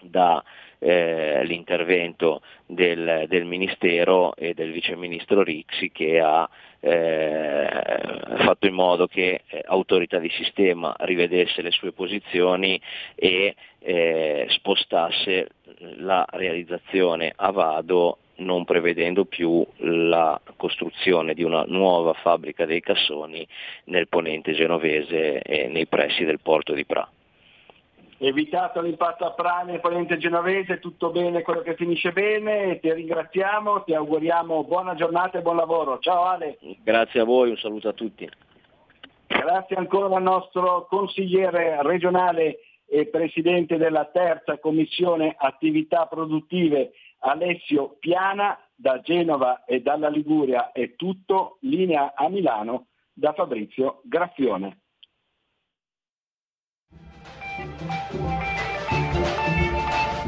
[SPEAKER 12] dall'intervento eh, del, del, Ministero e del Vice Ministro Rixi che ha eh, fatto in modo che eh, autorità di sistema rivedesse le sue posizioni e eh, spostasse la realizzazione a vado non prevedendo più la costruzione di una nuova fabbrica dei cassoni nel ponente genovese e nei pressi del porto di Pra
[SPEAKER 10] evitato l'impatto a Prane, ponente genovese, tutto bene, quello che finisce bene, ti ringraziamo, ti auguriamo buona giornata e buon lavoro. Ciao Ale.
[SPEAKER 12] Grazie a voi, un saluto a tutti.
[SPEAKER 10] Grazie ancora al nostro consigliere regionale e presidente della terza commissione attività produttive Alessio Piana da Genova e dalla Liguria è tutto, linea a Milano da Fabrizio Graffione.